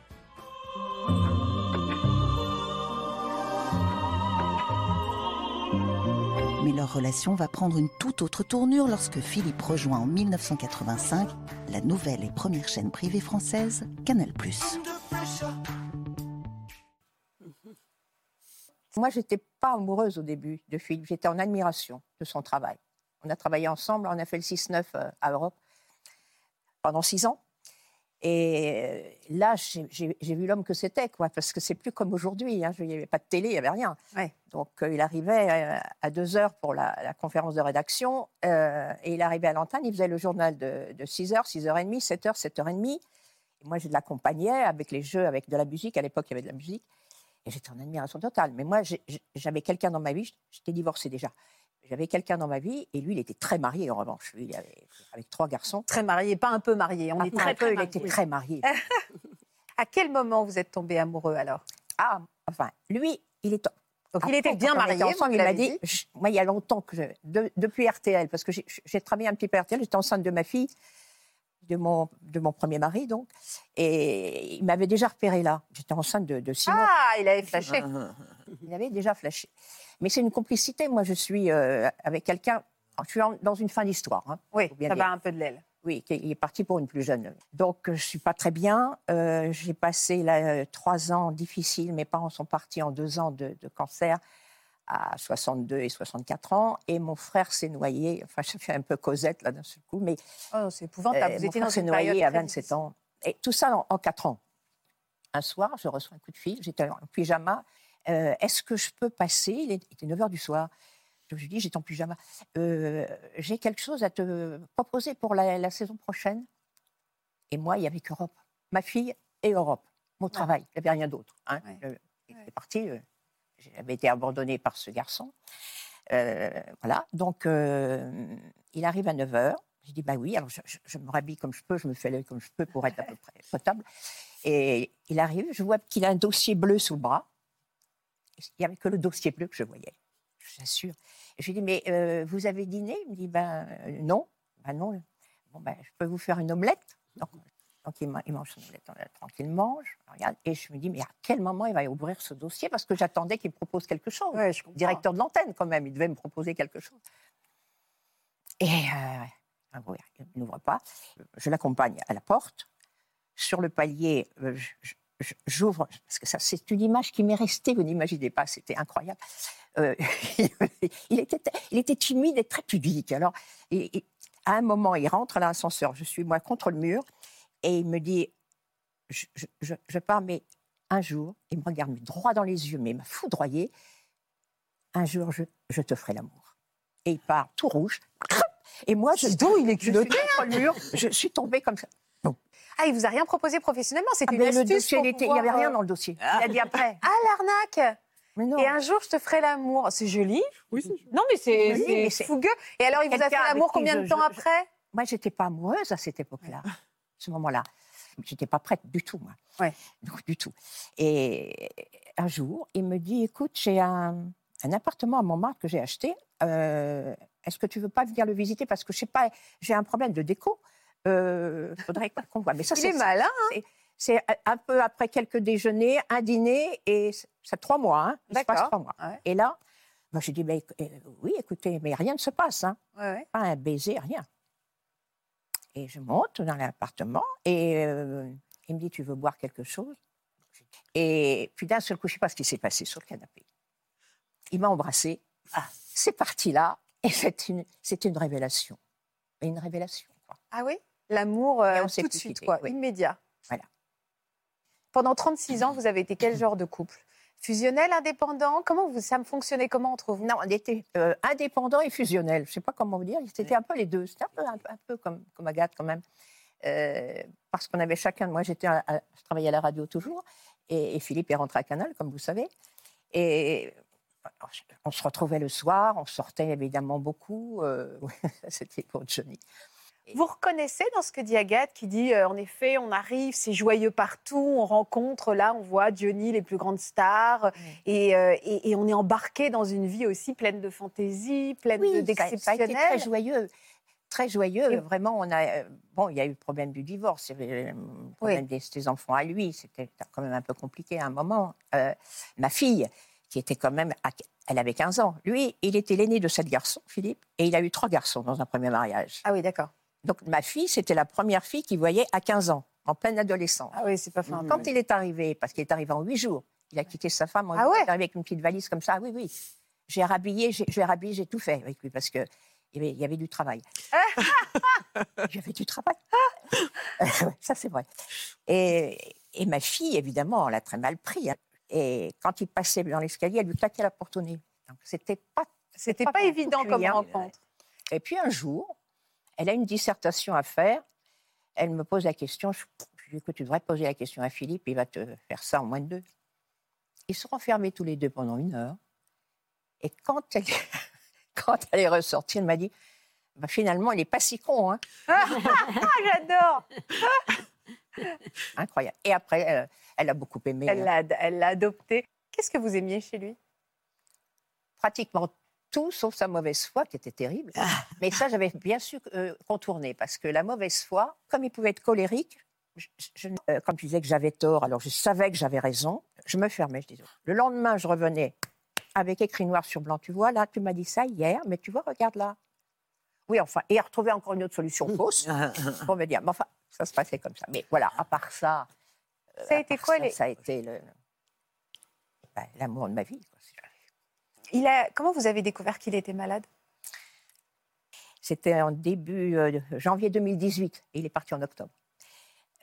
Mais leur relation va prendre une toute autre tournure lorsque Philippe rejoint en 1985 la nouvelle et première chaîne privée française, Canal+. Moi, j'étais pas amoureuse au début de Philippe. J'étais en admiration de son travail. On a travaillé ensemble, on a fait le 6-9 euh, à Europe pendant six ans. Et là, j'ai- vu l'homme que c'était, quoi, parce que c'est plus comme aujourd'hui. hein. Il n'y avait pas de télé, il n'y avait rien. Ouais. Donc, euh, il arrivait euh, à 2 heures pour la, la conférence de rédaction, euh, et il arrivait à l'antenne, il faisait le journal de, de 6 heures, 6h30, 7h, 7h30. Et moi, je l'accompagnais avec les jeux, avec de la musique. À l'époque, il y avait de la musique. Et j'étais en admiration totale. Mais moi, j'avais quelqu'un dans ma vie, j'étais divorcée déjà. J'avais quelqu'un dans ma vie, et lui, il était très marié, en revanche. Lui, il avait, avec trois garçons. Très marié, pas un peu marié. On Ah, est pas très, peu, il était très marié. À quel moment vous êtes tombé amoureux alors? Ah, enfin, lui, il est. Donc il était bien marié. ensemble, il m'a dit, je- moi, il y a longtemps que je, de- depuis RTL, parce que j'ai- travaillé un petit peu à RTL, j'étais enceinte de ma fille, de mon, de mon premier mari, donc, et il m'avait déjà repéré là. J'étais enceinte de, de six mois. Ah, il avait flashé. Il avait déjà flashé. Mais c'est une complicité. Moi, je suis euh, avec quelqu'un. Je suis en- dans une fin d'histoire. hein, Oui, ça dire. va un peu de l'aile. Oui, il est parti pour une plus jeune. Donc, je suis pas très bien. Euh, J'ai passé là, euh, trois ans difficiles. Mes parents sont partis en deux ans de, de cancer à 62 et 64 ans. Et mon frère s'est noyé. Enfin, je fais un peu Cosette là d'un seul coup. Mais Oh, c'est épouvantable. euh, vous mon étiez frère s'est noyé à très 27 difficile. ans. Et tout ça en, en quatre ans. Un soir, je reçois un coup de fil. J'étais en pyjama. Euh, Est-ce que je peux passer? Il était 9 h du soir. Je lui dis, j'étais en pyjama. Euh, J'ai quelque chose à te proposer pour la, la saison prochaine. Et moi, il n'y avait qu'Europe. Ma fille et Europe. Mon travail. Il n'y avait rien d'autre. Hein. Ouais. J'étais partie. euh, J'avais été abandonnée par ce garçon. Euh, voilà. Donc, il arrive à 9 h. Je dis, bah oui. Alors, je, je- je me rhabille comme je peux. Je me fais l'œil comme je peux pour être à peu près potable. Et il arrive. Je vois qu'il a un dossier bleu sous le bras. Il n'y avait que le dossier bleu que je voyais. Je t'assure. Et je lui dis, mais euh, vous avez dîné? Il me dit, ben euh, non. Ben non. Bon, ben, je peux vous faire une omelette? Donc, donc il, ma- il mange son omelette euh, tranquillement. Je regarde, et je me dis, mais à quel moment il va ouvrir ce dossier? Parce que j'attendais qu'il propose quelque chose. Ouais, je. Directeur de l'antenne, quand même, il devait me proposer quelque chose. Et euh, il n'ouvre pas. Je l'accompagne à la porte. Sur le palier, je- j'ouvre, parce que ça, c'est une image qui m'est restée, vous n'imaginez pas, c'était incroyable. Euh, il, était, il était timide et très pudique. Alors, et- et à un moment, il rentre à l'ascenseur, je suis moi contre le mur, et il me dit, je, je- je- je pars, mais un jour, il me regarde droit dans les yeux, mais il m'a foudroyé, un jour, je, je te ferai l'amour. Et il part tout rouge, et moi, je, donc, il est je suis culotté, contre le mur, je suis tombée comme ça. Ah, il vous a rien proposé professionnellement C'était Ah, une le astuce dossier, pour il n'y avait rien euh, dans le dossier. Il a dit après. Ah, l'arnaque. Et un jour, je te ferai l'amour. C'est joli. Oui, c'est Non, mais c'est Oui, c'est c'est- fougueux. Et alors, il vous a fait l'amour combien je- de temps je- après? Moi, j'étais pas amoureuse à cette époque-là, ce moment-là. J'étais pas prête du tout, moi. Ouais. Du tout. Et un jour, il me dit, écoute, j'ai un, un appartement à Montmartre que j'ai acheté. Euh, Est-ce que tu veux pas venir le visiter? Parce que je sais pas, j'ai un problème de déco. Euh, faudrait qu'on voit. Mais ça, Il c'est est malin. c'est- C'est un peu après quelques déjeuners, un dîner, et c'est trois mois. Hein, il se passe trois mois. Ouais. Et là, Moi, j'ai dit, mais, euh, oui, écoutez, mais rien ne se passe. Hein. Ouais, ouais. Pas un baiser, rien. Et je monte dans l'appartement et euh, il me dit, tu veux boire quelque chose? Et puis d'un seul coup, je ne sais pas ce qui s'est passé sur le canapé. Il m'a embrassé. Ah, c'est parti là. Et c'est une, une révélation. Une révélation. quoi. Ah oui? L'amour euh, tout de suite, quoi, oui. immédiat. Voilà. Pendant 36 ans, vous avez été quel genre de couple? Fusionnel, indépendant? Comment vous, ça me fonctionnait comment entre vous? Non, on était euh, indépendant et fusionnel. Je ne sais pas comment vous dire. C'était un peu les deux. C'était un peu, un, peu- un peu comme, comme Agathe quand même. Euh, parce qu'on avait chacun. Moi, j'étais, à- à- je travaillais à la radio toujours, et, et Philippe est rentré à Canal, comme vous savez. Et on se retrouvait le soir. On sortait évidemment beaucoup. euh, C'était pour Johnny. Vous reconnaissez dans ce que dit Agathe, qui dit euh, en effet, on arrive, c'est joyeux partout, on rencontre, là, on voit Johnny, les plus grandes stars, et, euh, et- et on est embarqué dans une vie aussi pleine de fantaisie, pleine de- Oui, été très d'exceptionnel. joyeux. Très joyeux. Et- Vraiment, on a. euh, Bon, il y a eu le problème du divorce, le problème des, ses enfants à lui. C'était quand même un peu compliqué à un moment. Euh, ma fille, qui était quand même. à- Elle avait 15 ans. Lui, il était l'aîné de sept garçons, Philippe, et il a eu trois garçons dans un premier mariage. Ah oui, d'accord. Donc, ma fille, c'était la première fille qu'il voyait à 15 ans, en pleine adolescence. Ah oui, c'est pas fin. Quand il est arrivé, parce qu'il est arrivé en huit jours, il a quitté sa femme, en Ah ouais? il est arrivé avec une petite valise comme ça. Ah oui, oui. J'ai rhabillé, j'ai rhabillé, j'ai tout fait avec lui parce que il y avait, il y avait du travail. il y avait du travail. ça, c'est vrai. Et, et ma fille, évidemment, elle a très mal pris. hein. Et quand il passait dans l'escalier, elle lui claquait la porte au nez. Donc, c'était pas. C'était pas évident comme hein. rencontre. Et puis un jour, elle a une dissertation à faire. Elle me pose la question. Je dis écoute, tu devrais poser la question à Philippe, il va te faire ça en moins de deux. Ils sont enfermés tous les deux pendant une heure. Et quand elle, quand elle est ressortie, elle m'a dit Bah, finalement, il n'est pas si con. Hein. Ah, j'adore Incroyable. Et après, elle, elle a beaucoup aimé. Elle l'a elle l'a adopté. Qu'est-ce que vous aimiez chez lui? Pratiquement tout sauf sa mauvaise foi qui était terrible. Mais ça, j'avais bien su euh, contourner parce que la mauvaise foi, comme il pouvait être colérique, je, je- euh, je disais que j'avais tort, alors je savais que j'avais raison, je me fermais, je disais. Le lendemain, je revenais avec écrit noir sur blanc. Tu vois, là, tu m'as dit ça hier, mais tu vois, regarde là. Oui, enfin, et retrouver encore une autre solution fausse pour me dire. Mais enfin, ça se passait comme ça. Mais voilà, à part ça. euh, Ça a été quoi, ça, les- Ça a été le- ben, l'amour de ma vie. quoi. Comment vous avez découvert qu'il était malade? C'était en début euh, janvier 2018 et il est parti en octobre.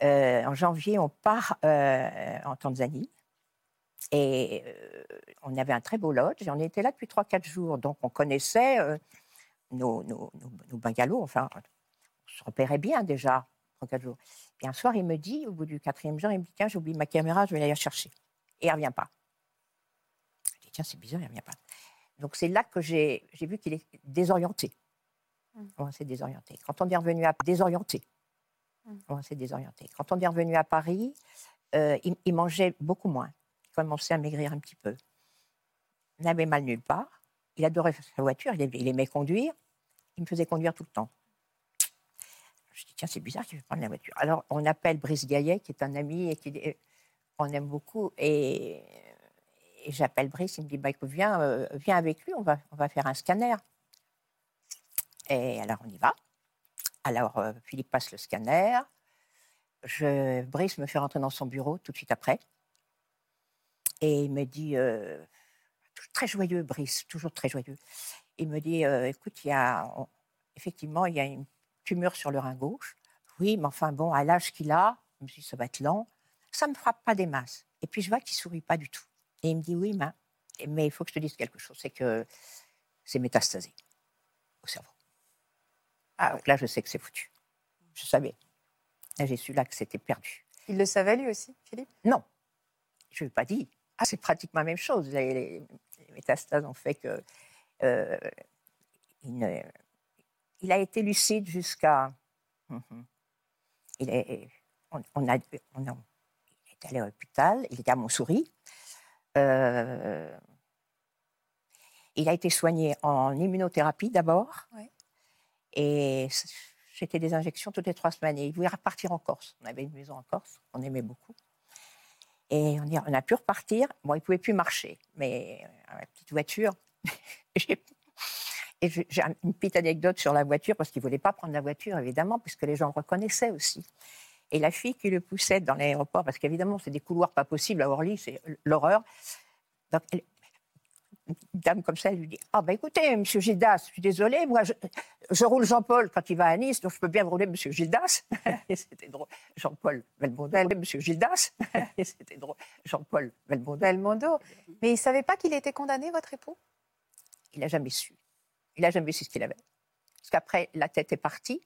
Euh, en janvier, on part euh, en Tanzanie et on avait un très beau lodge et on était là depuis 3-4 jours. Donc on connaissait nos, nos, bungalows, enfin, on se repérait bien déjà, 3-4 jours. Puis un soir, il me dit, au bout du quatrième jour, il me dit Tiens, j'ai oublié ma caméra, je vais aller la chercher. Et elle ne revient pas. Je dis Tiens, c'est bizarre, elle ne revient pas. Donc c'est là que j'ai vu qu'il est désorienté. On s'est désorienté. Quand on est revenu à désorienté, on s'est désorienté. Quand on est revenu à Paris, euh, il, il mangeait beaucoup moins. Il commençait à maigrir un petit peu. Il n'avait mal nulle part. Il adorait sa voiture. Il aimait, il aimait conduire. Il me faisait conduire tout le temps. Je dis tiens c'est bizarre qu'il veut prendre la voiture. Alors on appelle Brice Gaillet qui est un ami et qui on aime beaucoup et, et j'appelle Brice. Il me dit bah écoute viens euh, viens avec lui. On va on va faire un scanner. Et alors on y va. Alors euh, Philippe passe le scanner. Je, Brice me fait rentrer dans son bureau tout de suite après. Et il me dit, euh, très joyeux, Brice, toujours très joyeux. Il me dit, écoute, il y a, effectivement, il y a une tumeur sur le rein gauche. Oui, mais enfin bon, à l'âge qu'il a, je me suis dit, ça va être lent. Ça ne me frappe pas des masses. Et puis je vois qu'il sourit pas du tout. Et il me dit, oui, mais, mais il faut que je te dise quelque chose, c'est que c'est métastasé au cerveau. Ah, donc là, je sais que c'est foutu. Je savais. J'ai su là que c'était perdu. Il le savait lui aussi, Philippe? Non, je ne l'ai pas dit. Ah, c'est pratiquement la même chose. Les, les- les métastases ont fait que euh, il, ne- il a été lucide jusqu'à. Mhm. Il est, on, on a, on a- il est allé à l'hôpital. Il était à Montsouris. Euh, il a été soigné en immunothérapie d'abord. Ouais. Et c'était des injections toutes les trois semaines. Et il voulait repartir en Corse. On avait une maison en Corse, on aimait beaucoup. Et on, a, pu repartir. Bon, il ne pouvait plus marcher, mais euh, la petite voiture, Et j'ai un- une petite anecdote sur la voiture, parce qu'il ne voulait pas prendre la voiture, évidemment, puisque les gens le reconnaissaient aussi. Et la fille qui le poussait dans l'aéroport, parce qu'évidemment, c'est des couloirs pas possibles à Orly, c'est l'horreur. Une dame comme ça, elle lui dit Ah, ben écoutez, monsieur Gildas, je suis désolée, moi, je, roule Jean-Paul quand il va à Nice, donc je peux bien rouler monsieur Gildas. Et c'était drôle. Jean-Paul Belmondo, monsieur Gildas. Et c'était drôle. Jean-Paul Belmondo. Belmondo. Mais il ne savait pas qu'il était condamné, votre époux? Il n'a jamais su. Il n'a jamais su ce qu'il avait. Parce qu'après, la tête est partie.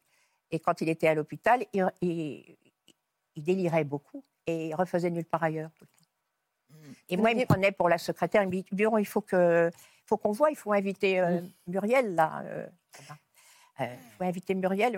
Et quand il était à l'hôpital, il- il délirait beaucoup et il refaisait nulle part ailleurs. tout le temps. Et moi, il me prenait pour la secrétaire. Il me dit Bureau, il faut que, faut qu'on voit, il faut inviter euh, Muriel là. euh. Euh, il faut inviter Muriel.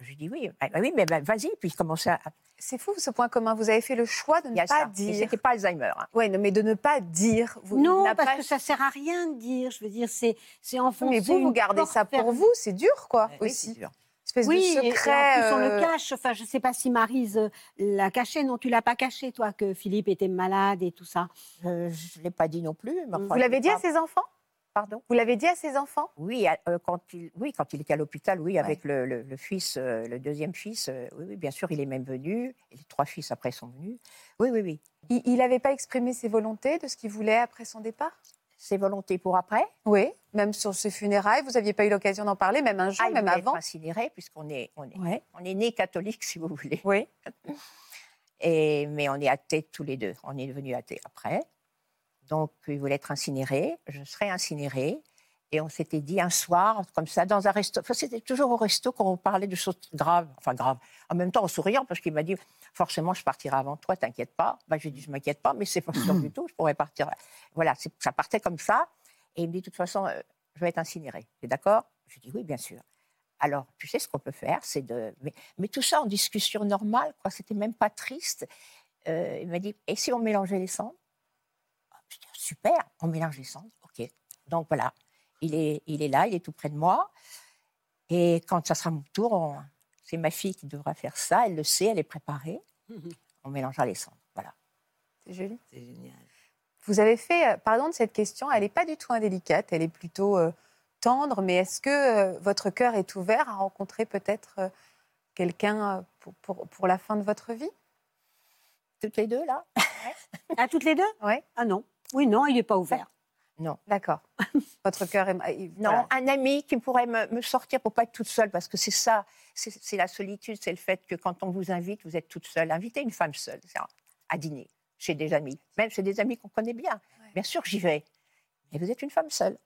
Je lui dis oui, Ah, bah oui, mais bah, vas-y. Puis commençait à. C'est fou ce point commun. Vous avez fait le choix de ne a pas ça. Dire. c'était pas Alzheimer. hein. Ouais, non, mais de ne pas dire. Vous, Non, parce pas- que ça sert à rien de dire. Je veux dire, c'est c'est enfoncer Mais vous, vous gardez ça pour vous, c'est dur, quoi, Oui, aussi. c'est dur. Espèce Oui, de et- secret. et en plus on euh, le cache. Enfin, je ne sais pas si Marise euh, l'a caché. Non, tu l'as pas caché, toi, que Philippe était malade et tout ça. Euh, je ne l'ai pas dit non plus. mais enfin, Vous l'avez dit à ses enfants? Pardon? Vous l'avez dit à ses enfants? Oui, à- euh, quand il, oui, quand il était à l'hôpital, oui, avec le, le- le fils, euh, le deuxième fils, euh, oui, oui, bien sûr, il est même venu. Et les trois fils après sont venus. Oui, oui, oui. Il n'avait pas exprimé ses volontés de ce qu'il voulait après son départ? Ses volontés pour après Oui, même sur ses funérailles, vous n'aviez pas eu l'occasion d'en parler, même un jour, Ah, même avant. incinéré, puisqu'on est, on est, Ouais. on est né catholique, si vous voulez. Oui. Et, mais on est athées tous les deux. On est devenus athées après. Donc, il voulait être incinéré. Je serais incinérée. Et on s'était dit un soir, comme ça, dans un resto. Enfin, c'était toujours au resto qu'on parlait de choses graves. Enfin, graves. En même temps, en souriant, parce qu'il m'a dit forcément, je partirai avant toi, t'inquiète pas. Ben, j'ai dit je m'inquiète pas, mais c'est pas sûr du tout. Je pourrais partir. Voilà, ça partait comme ça. Et il me dit de toute façon, euh, je vais être incinérée. T'es d'accord? Je dis oui, bien sûr. Alors, tu sais ce qu'on peut faire, c'est de. Mais, mais tout ça en discussion normale, quoi. C'était même pas triste. Euh, il m'a dit et si on mélangeait les cendres? Je dis super, on mélange les cendres. Ok. Donc voilà, il est, il est là, il est tout près de moi. Et quand ça sera mon tour, on- c'est ma fille qui devra faire ça. Elle le sait, elle est préparée. On mélangera les cendres. Voilà. C'est joli. C'est génial. Vous avez fait, euh, pardon de cette question, elle n'est pas du tout indélicate, elle est plutôt euh, tendre, mais est-ce que euh, votre cœur est ouvert à rencontrer peut-être euh, quelqu'un pour, pour, pour la fin de votre vie? Toutes les deux là À toutes les deux? Oui. Ah non. Oui, non, il n'est pas ouvert. Non. D'accord. votre cœur est. il- Non, voilà. un ami qui pourrait me, me sortir pour pas être toute seule, parce que c'est ça, c'est la solitude, c'est le fait que quand on vous invite, vous êtes toute seule. Invitez une femme seule à- dîner chez des amis, même chez des amis qu'on connaît bien. Bien sûr, j'y vais. Mais vous êtes une femme seule.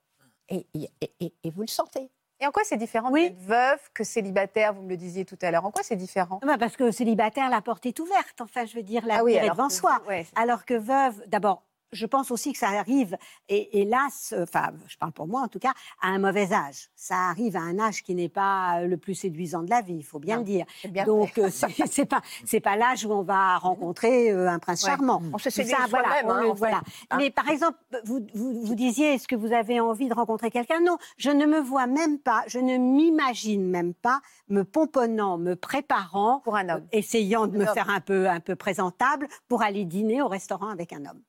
Et, et- et- et vous le sentez. Et en quoi c'est différent Oui. d'être veuve que célibataire Vous me le disiez tout à l'heure. En quoi c'est différent? Ah bah, parce que célibataire, la porte est ouverte. Enfin, je veux dire, la Ah oui, est alors devant que- soi. ouais. Alors que veuve, d'abord, je pense aussi que ça arrive, et hélas, euh, enfin, je parle pour moi en tout cas, à un mauvais âge. Ça arrive à un âge qui n'est pas euh, le plus séduisant de la vie, il faut bien Non, le dire. bien Donc, euh, c'est pas, c'est pas l'âge où on va rencontrer euh, un prince Ouais. charmant. On se séduit ça, voilà, hein, voilà. Hein. Mais par exemple, vous, vous, vous disiez, est-ce que vous avez envie de rencontrer quelqu'un? Non, je ne me vois même pas, je ne m'imagine même pas me pomponnant, me préparant, Pour un homme. essayant de Un me homme. faire un peu, un peu présentable pour aller dîner au restaurant avec un homme.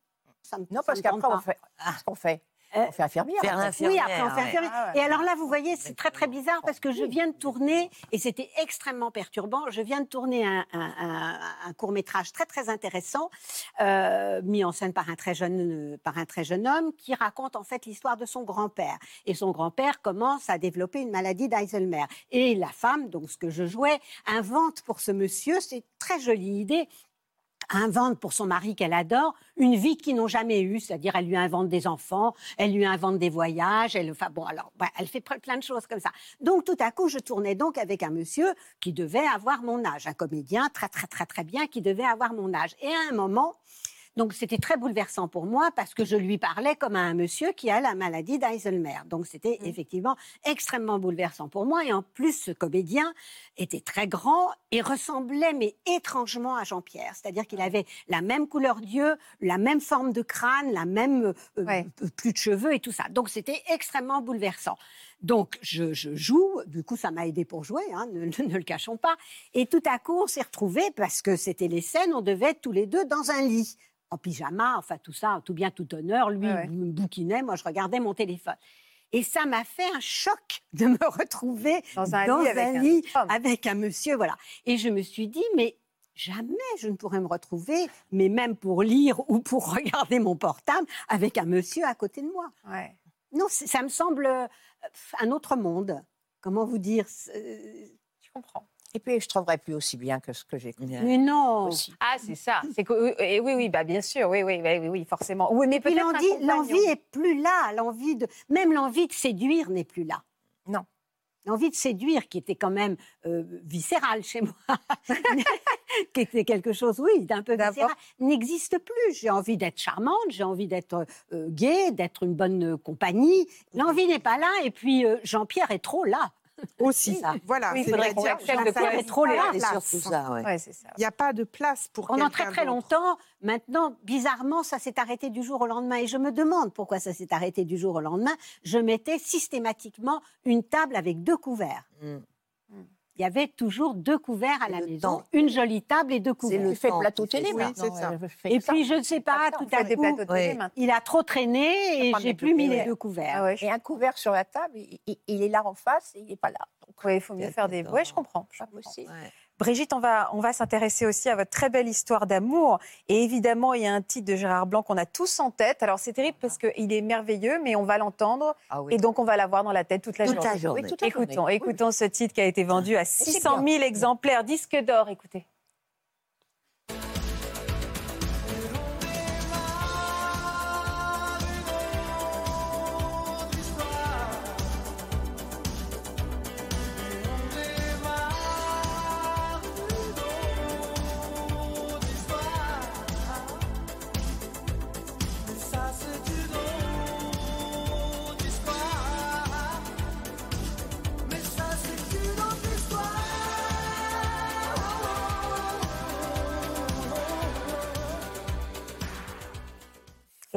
Ça me- Non, parce qu'après, on pas. fait. Qu'est-ce qu'on fait Euh, On fait infirmière. Après. Oui, après on fait ouais. infirmier. Ah ouais. Et alors là, vous voyez, c'est très très bizarre parce que je viens de tourner, et c'était extrêmement perturbant, je viens de tourner un, court métrage très très intéressant, euh, mis en scène par un, très jeune, euh, par un très jeune homme, qui raconte en fait l'histoire de son grand-père. Et son grand-père commence à développer une maladie d'Alzheimer. Et la femme, donc ce que je jouais, invente pour ce monsieur, c'est une très jolie idée, invente pour son mari qu'elle adore une vie qu'ils n'ont jamais eue, c'est-à-dire elle lui invente des enfants, elle lui invente des voyages, elle, enfin bon alors, ouais, elle fait plein de choses comme ça. Donc tout à coup, je tournais donc avec un monsieur qui devait avoir mon âge, un comédien très très très très bien qui devait avoir mon âge. Et à un moment, donc c'était très bouleversant pour moi parce que je lui parlais comme à un monsieur qui a la maladie d'Alzheimer. Donc c'était effectivement extrêmement bouleversant pour moi. Et en plus, ce comédien était très grand et ressemblait mais étrangement à Jean-Pierre. C'est-à-dire qu'il avait la même couleur d'yeux, la même forme de crâne, la même euh, Ouais. euh, plus de cheveux et tout ça. Donc c'était extrêmement bouleversant. Donc je, je joue, du coup ça m'a aidé pour jouer, hein, ne, ne- ne le cachons pas. Et tout à coup on s'est retrouvés parce que c'était les scènes, on devait être tous les deux dans un lit, en pyjama, enfin tout ça, tout bien, tout honneur. Lui Ouais, me bouquinait, moi je regardais mon téléphone. Et ça m'a fait un choc de me retrouver Dans un lit avec un lit homme. avec un monsieur, voilà. Et je me suis dit, mais jamais je ne pourrais me retrouver, mais même pour lire ou pour regarder mon portable, avec un monsieur à côté de moi. Ouais. Non, ça me semble euh, un autre monde. Comment vous dire c'est- Je comprends. Et puis, je trouverais plus aussi bien que ce que j'ai connu. Mais non. Aussi. Ah, c'est ça. C'est que, oui, et oui, oui, bah, bien sûr, oui, oui, oui, oui, oui, forcément. Oui, mais l'envie, l'envie est plus là. L'envie de, même l'envie de séduire n'est plus là. Non. L'envie de séduire, qui était quand même euh, viscérale chez moi, qui était quelque chose, oui, d'un peu viscéral, n'existe plus. J'ai envie d'être charmante, j'ai envie d'être euh, gaie, d'être une bonne euh, compagnie. L'envie n'est pas là, et puis euh, Jean-Pierre est trop là. Aussi. ça. Voilà, Oui, il c'est faudrait qu'on dire- accepte de trop surtout ça, ouais. Ça. Il n'y a pas de place pour Pendant quelqu'un très très longtemps, maintenant, bizarrement, ça s'est arrêté du jour au lendemain. Et je me demande pourquoi ça s'est arrêté du jour au lendemain. Je mettais systématiquement une table avec deux couverts. Mm. Il y avait toujours deux couverts à C'est la le maison, temps. une jolie table et deux couverts. le Tu fais temps plateau fait télé. Oui, c'est ça. euh, Et puis, je ne sais pas, on tout fait à coup, il a trop traîné et j'ai plus mis les couverts. deux couverts. Ah ouais, je- Et un couvert sur la table, il, est là en face et il n'est pas là. Donc, ouais, il faut mieux faire des. Oui, je comprends. je comprends. Brigitte, on va, on va s'intéresser aussi à votre très belle histoire d'amour. Et évidemment, il y a un titre de Gérard Blanc qu'on a tous en tête. Alors, c'est terrible parce qu'il est merveilleux, mais on va l'entendre. Ah oui. Et donc, on va l'avoir dans la tête toute la Toute journée. la journée. Oui, toute la Écoutons, journée. écoutons ce titre qui a été vendu à c'est 600 000 exemplaires, disque d'or. Écoutez.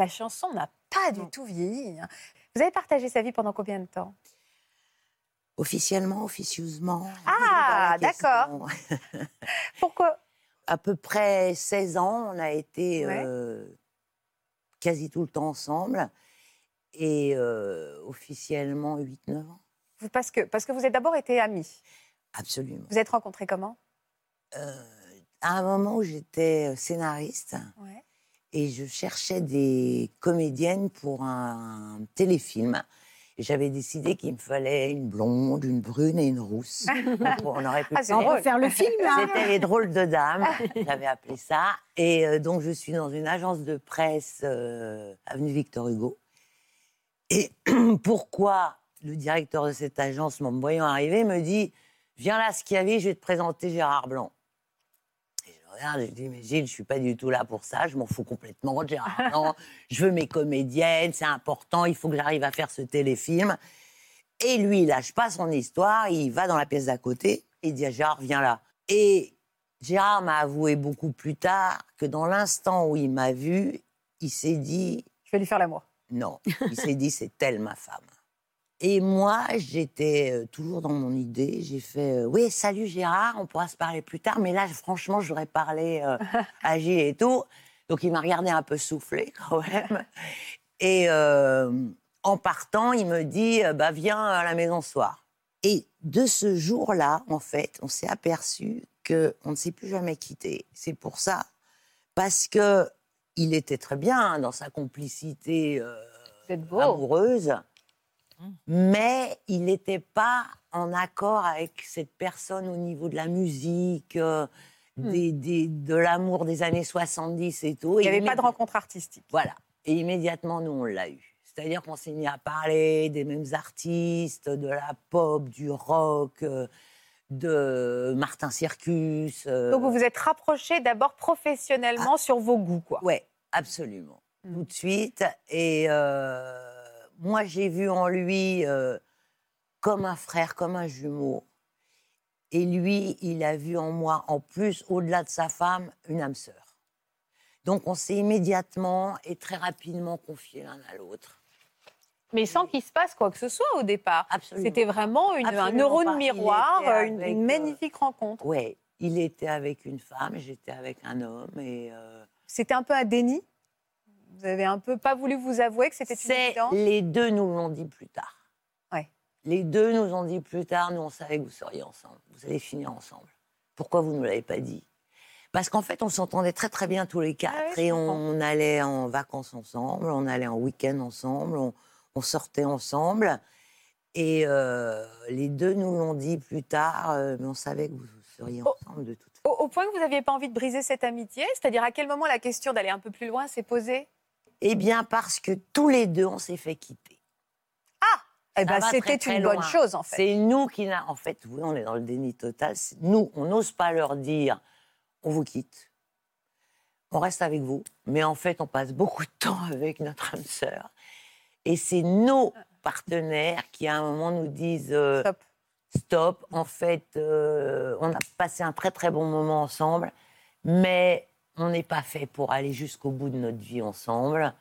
La chanson n'a pas du tout vieilli. hein. Vous avez partagé sa vie pendant combien de temps? Officiellement, officieusement. Ah, question. Pourquoi? À peu près 16 ans, on a été Ouais. euh, quasi tout le temps ensemble. Et euh, officiellement 8-9 ans. Vous- parce que, parce que vous êtes d'abord été amis. Absolument. Vous êtes rencontrés comment? Euh, à un moment où j'étais scénariste Ouais. Et je cherchais des comédiennes pour un téléfilm. Et j'avais décidé qu'il me fallait une blonde, une brune et une rousse. On aurait pu Ah, faire le film, là. C'était les drôles de dames, j'avais appelé ça. Et euh, donc, je suis dans une agence de presse, euh, avenue Victor Hugo. Et pourquoi le directeur de cette agence, en me voyant arriver, me dit Viens là, Schiavi, je vais te présenter Gérard Blanc. Et je regarde, je dis Mais Gilles, je suis pas du tout là pour ça, je m'en fous complètement de Gérard Blanc. je veux mes comédiennes, c'est important, il faut que j'arrive à faire ce téléfilm. Et lui, il lâche pas son histoire, il va dans la pièce d'à côté, il dit à Gérard, viens là. Et Gérard m'a avoué beaucoup plus tard que dans l'instant où il m'a vu, il s'est dit, Je vais lui faire l'amour. non, il s'est dit, c'est elle ma femme. Et moi, j'étais toujours dans mon idée. J'ai fait, euh, oui, salut Gérard, on pourra se parler plus tard. Mais là, franchement, j'aurais parlé euh, à Gilles et tout. Donc, il m'a regardé un peu soufflé quand même. Et euh, en partant, il me dit, bah, viens à la maison ce soir. Et de ce jour-là, en fait, on s'est aperçu qu'on ne s'est plus jamais quitté. C'est pour ça, parce que il était très bien dans sa complicité amoureuse, mais il n'était pas en accord avec cette personne au niveau de la musique, euh, des- des- de l'amour des années 70 et tout. Il n'y avait pas de rencontre artistique. Voilà. Et immédiatement, nous, on l'a eu. C'est-à-dire qu'on s'est mis à parler des mêmes artistes, de la pop, du rock, euh, de Martin Circus. euh, Donc vous vous êtes rapprochés d'abord professionnellement sur vos goûts, quoi. Ouais, absolument. Mm. Tout de suite. Et euh, moi, j'ai vu en lui euh, comme un frère, comme un jumeau. Et lui, il a vu en moi, en plus, au-delà de sa femme, une âme sœur. Donc, on s'est immédiatement et très rapidement confiés l'un à l'autre. Mais sans qu'il se passe quoi que ce soit au départ. Absolument. C'était vraiment une- un neurone pas. Miroir, une, euh, magnifique rencontre. Ouais, il était avec une femme, j'étais avec un homme. Et euh, C'était un peu un déni. Vous avez un peu pas voulu vous avouer que c'était une évidence. les deux nous l'ont dit plus tard. Les deux nous ont dit plus tard, nous on savait que vous seriez ensemble, vous allez finir ensemble. Pourquoi vous ne l'avez pas dit? Parce qu'en fait, on s'entendait très très bien tous les quatre Ah je et on allait en vacances ensemble, on allait en week-end ensemble, on, on sortait ensemble. Et euh, les deux nous l'ont dit plus tard, euh, mais on savait que vous seriez ensemble de toute façon. Au, au point que vous n'aviez pas envie de briser cette amitié C'est-à-dire à quel moment la question d'aller un peu plus loin s'est posée? Eh bien, parce que tous les deux, on s'est fait quitter. Eh Ça ben, va c'était une bonne chose, en fait. C'est nous qui n'a. En fait, oui, on est dans le déni total. Nous, on n'ose pas leur dire on vous quitte. On reste avec vous. Mais en fait, on passe beaucoup de temps avec notre âme sœur. Et c'est nos partenaires qui, à un moment, nous disent euh, Stop. stop. En fait, euh, on a passé un très, très bon moment ensemble. Mais on n'est pas fait pour aller jusqu'au bout de notre vie ensemble.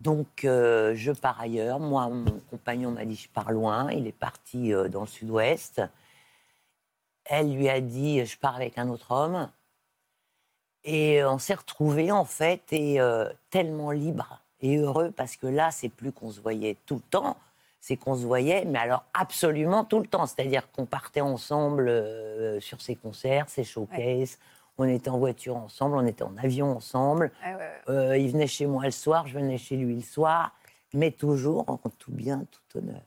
Donc, euh, je pars ailleurs. Moi, mon compagnon m'a dit je pars loin. Il est parti euh, dans le sud-ouest. Elle lui a dit je pars avec un autre homme. Et on s'est retrouvés, en fait, et euh, tellement libres et heureux, parce que là, c'est plus qu'on se voyait tout le temps, c'est qu'on se voyait, mais alors absolument tout le temps. C'est-à-dire qu'on partait ensemble euh, sur ses concerts, ses showcases, on était en voiture ensemble, on était en avion ensemble. Ah ouais, ouais. Euh, il venait chez moi le soir, je venais chez lui le soir, mais toujours en tout bien, tout honneur.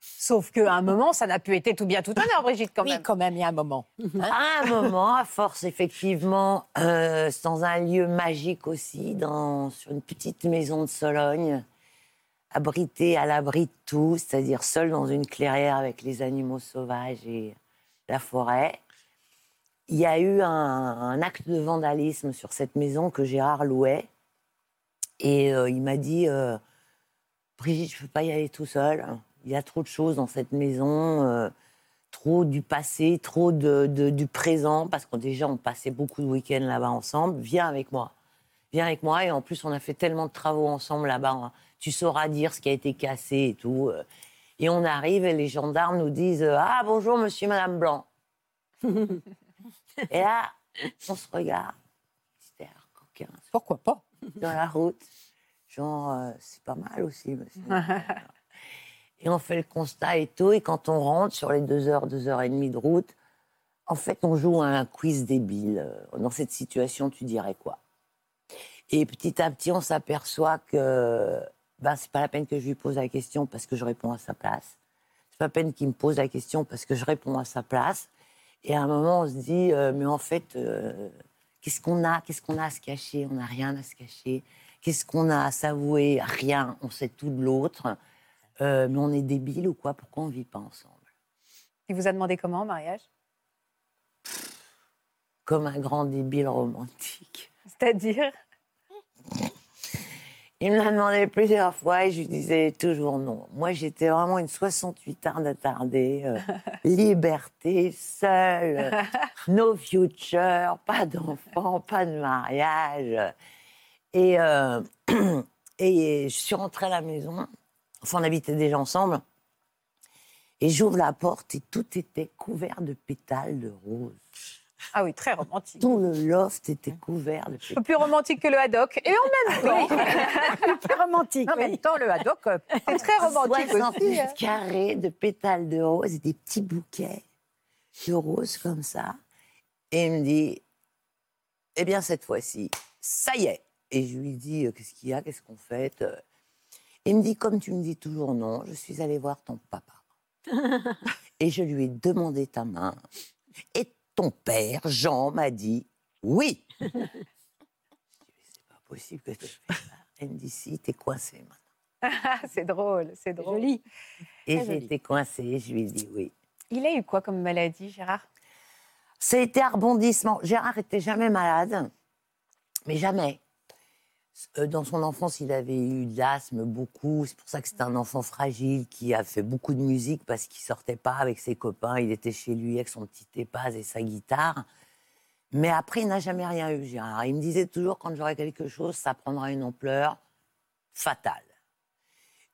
Sauf qu'à un moment, ça n'a plus été tout bien tout honneur, Brigitte, quand oui, même. quand même, il y a un moment. À un moment, à force, effectivement, euh, dans un lieu magique aussi, dans, sur une petite maison de Sologne, abritée à l'abri de tout, c'est-à-dire seule dans une clairière avec les animaux sauvages et la forêt. Il y a eu un, acte de vandalisme sur cette maison que Gérard louait. Et euh, il m'a dit euh, Brigitte, je ne peux pas y aller tout seul. Il y a trop de choses dans cette maison. euh, trop du passé, trop du présent, parce que déjà on passait beaucoup de week-ends là-bas ensemble. Viens avec moi. Viens avec moi. Et en plus, on a fait tellement de travaux ensemble là-bas. Tu sauras dire ce qui a été cassé et tout. Et on arrive et les gendarmes nous disent Ah, bonjour, monsieur, madame Blanc. et là, on se regarde. C'était un coquin Pourquoi pas? dans la route. Genre, euh, c'est pas mal aussi, monsieur. et on fait le constat et tout. Et quand on rentre sur les deux heures, deux heures et demie de route, en fait, on joue à un quiz débile. Euh, Dans cette situation, tu dirais quoi? Et petit à petit, on s'aperçoit que ben, c'est pas la peine que je lui pose la question parce que je réponds à sa place. C'est pas la peine qu'il me pose la question parce que je réponds à sa place. Et à un moment, on se dit, euh, mais en fait, euh, qu'est-ce qu'on a Qu'est-ce qu'on a à se cacher? On n'a rien à se cacher. Qu'est-ce qu'on a à s'avouer? Rien. On sait tout de l'autre. Euh, mais on est débile ou quoi? Pourquoi on ne vit pas ensemble? Il vous a demandé comment, en mariage? Comme un grand débile romantique. C'est-à-dire? Il me l'a demandé plusieurs fois et je lui disais toujours non. Moi, j'étais vraiment une 68 heures d'attardée. euh, liberté, seule, no future, pas d'enfant, pas de mariage. Et, euh, et je suis rentrée à la maison. Enfin, on habitait déjà ensemble. Et j'ouvre la porte et tout était couvert de pétales de rose. Ah oui, très romantique. Tout le loft était couvert de Un peu plus romantique que le haddock. Et en même temps, Plus romantique. En même temps, le haddock, euh, c'est très romantique 68 aussi. hein. carrés de pétales de rose et des petits bouquets de roses comme ça. Et il me dit, eh bien, cette fois-ci, ça y est. Et je lui dis, euh, qu'est-ce qu'il y a, qu'est-ce qu'on fait? Euh, Il me dit, comme tu me dis toujours non, je suis allée voir ton papa. et je lui ai demandé ta main. Et ton père, Jean, m'a dit oui. je c'est pas possible que tu fasses ça. Elle me dit, si, t'es coincé maintenant. Ah, c'est drôle, c'est drôle. Joli. Et j'ai été coincée, je lui ai dit oui. Il a eu quoi comme maladie, Gérard? Ça a été un rebondissement. Gérard était jamais malade, mais jamais. Euh, Dans son enfance, il avait eu de l'asthme beaucoup. C'est pour ça que c'est un enfant fragile qui a fait beaucoup de musique parce qu'il sortait pas avec ses copains. Il était chez lui avec son petit épaz et sa guitare. Mais après, il n'a jamais rien eu, Gérard. Il me disait toujours quand j'aurais quelque chose, ça prendra une ampleur fatale.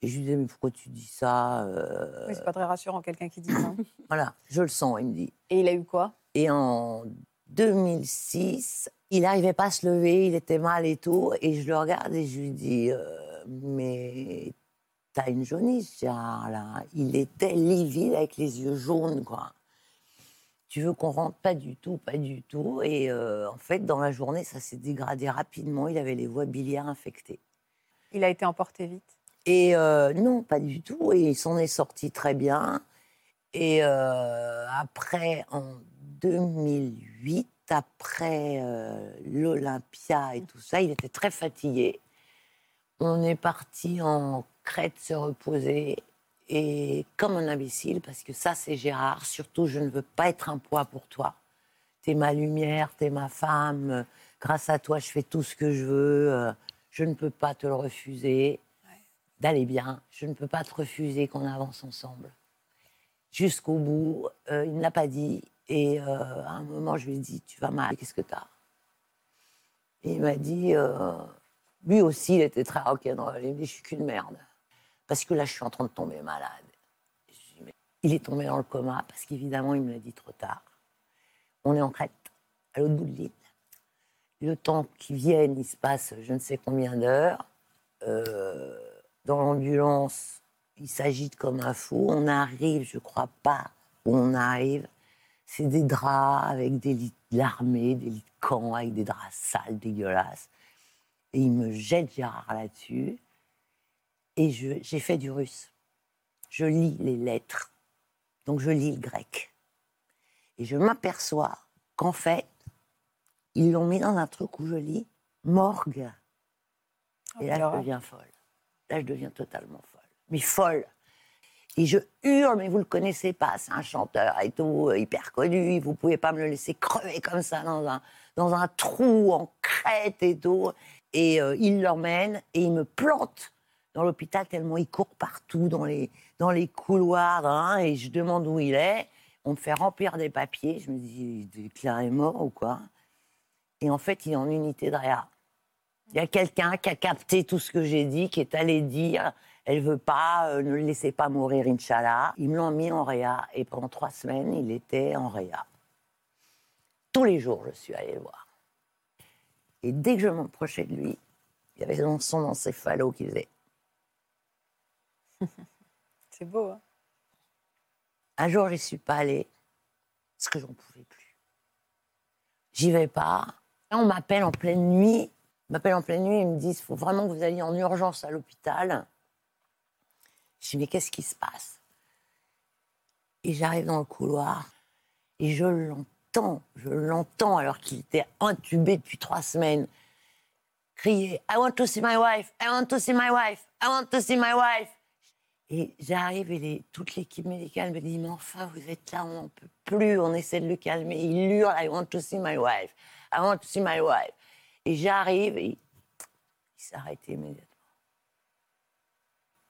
Et je lui disais, mais pourquoi tu dis ça Euh, Oui, c'est pas très rassurant, quelqu'un qui dit ça. Voilà, je le sens, il me dit. Et il a eu quoi? Et en 2006, il n'arrivait pas à se lever, il était mal et tout. Et je le regarde et je lui dis euh, Mais t'as une jaunisse, Gérard, là. Il était livide avec les yeux jaunes, quoi. Tu veux qu'on rentre? Pas du tout, pas du tout. Et euh, en fait, dans la journée, ça s'est dégradé rapidement. Il avait les voies biliaires infectées. Il a été emporté vite? Et euh, non, pas du tout. Et il s'en est sorti très bien. Et après, en 2008, après euh, l'Olympia et tout ça, il était très fatigué. On est parti en Crète se reposer. Et comme un imbécile, parce que ça, c'est Gérard, surtout, je ne veux pas être un poids pour toi. T'es ma lumière, t'es ma femme. Grâce à toi, je fais tout ce que je veux. Euh, Je ne peux pas te le refuser. D'aller bien. Je ne peux pas te refuser qu'on avance ensemble. Jusqu'au bout, euh, il ne l'a pas dit. Et euh, à un moment, je lui ai dit Tu vas mal, qu'est-ce que t'as? Et il m'a dit euh, Lui aussi, il était très rock'n'roll. Il me dit Je suis qu'une merde. Parce que là, je suis en train de tomber malade. Il est tombé dans le coma parce qu'évidemment, il me l'a dit trop tard. On est en Crète, à l'autre bout de l'île. Le temps qu'ils viennent, il se passe je ne sais combien d'heures. Euh, dans l'ambulance, il s'agite comme un fou. On arrive, je crois pas où on arrive. C'est des draps avec des lits de l'armée, des lits de camp avec des draps sales, dégueulasses. Et il me jette Gérard là-dessus. Et j'ai fait du russe. Je lis les lettres. Donc je lis le grec. Et je m'aperçois qu'en fait, ils l'ont mis dans un truc où je lis morgue. Et là, je deviens folle. Là, je deviens totalement folle. Mais folle. Et je hurle, mais vous le connaissez pas, c'est un chanteur et tout, euh, hyper connu, vous pouvez pas me le laisser crever comme ça dans un, dans un trou en crête et tout. Et euh, il l'emmène et il me plante dans l'hôpital tellement il court partout dans les, dans les couloirs hein, et je demande où il est. On me fait remplir des papiers, je me dis, il est mort ou quoi Et en fait, il est en unité de réa. Il y a quelqu'un qui a capté tout ce que j'ai dit, qui est allé dire elle veut pas, euh, ne le laissez pas mourir, Inch'Allah. Ils me l'ont mis en réa et pendant trois semaines, il était en réa. Tous les jours, je suis allée le voir. Et dès que je m'approchais de lui, il y avait son- encéphalo qui faisait. C'est beau. hein Un jour, j'y suis pas allée parce que j'en pouvais plus. J'y vais pas. Là, on m'appelle en pleine nuit. M'appelle en pleine nuit. Ils me disent faut vraiment que vous alliez en urgence à l'hôpital. Je dis mais qu'est-ce qui se passe? Et j'arrive dans le couloir et je l'entends, je l'entends alors qu'il était intubé depuis trois semaines crier I want to see my wife, I want to see my wife, I want to see my wife. Et j'arrive et les- toute l'équipe médicale me dit Mais enfin, vous êtes là, on n'en peut plus, on essaie de le calmer. Il hurle I want to see my wife, I want to see my wife. Et j'arrive et il, arrêté immédiatement.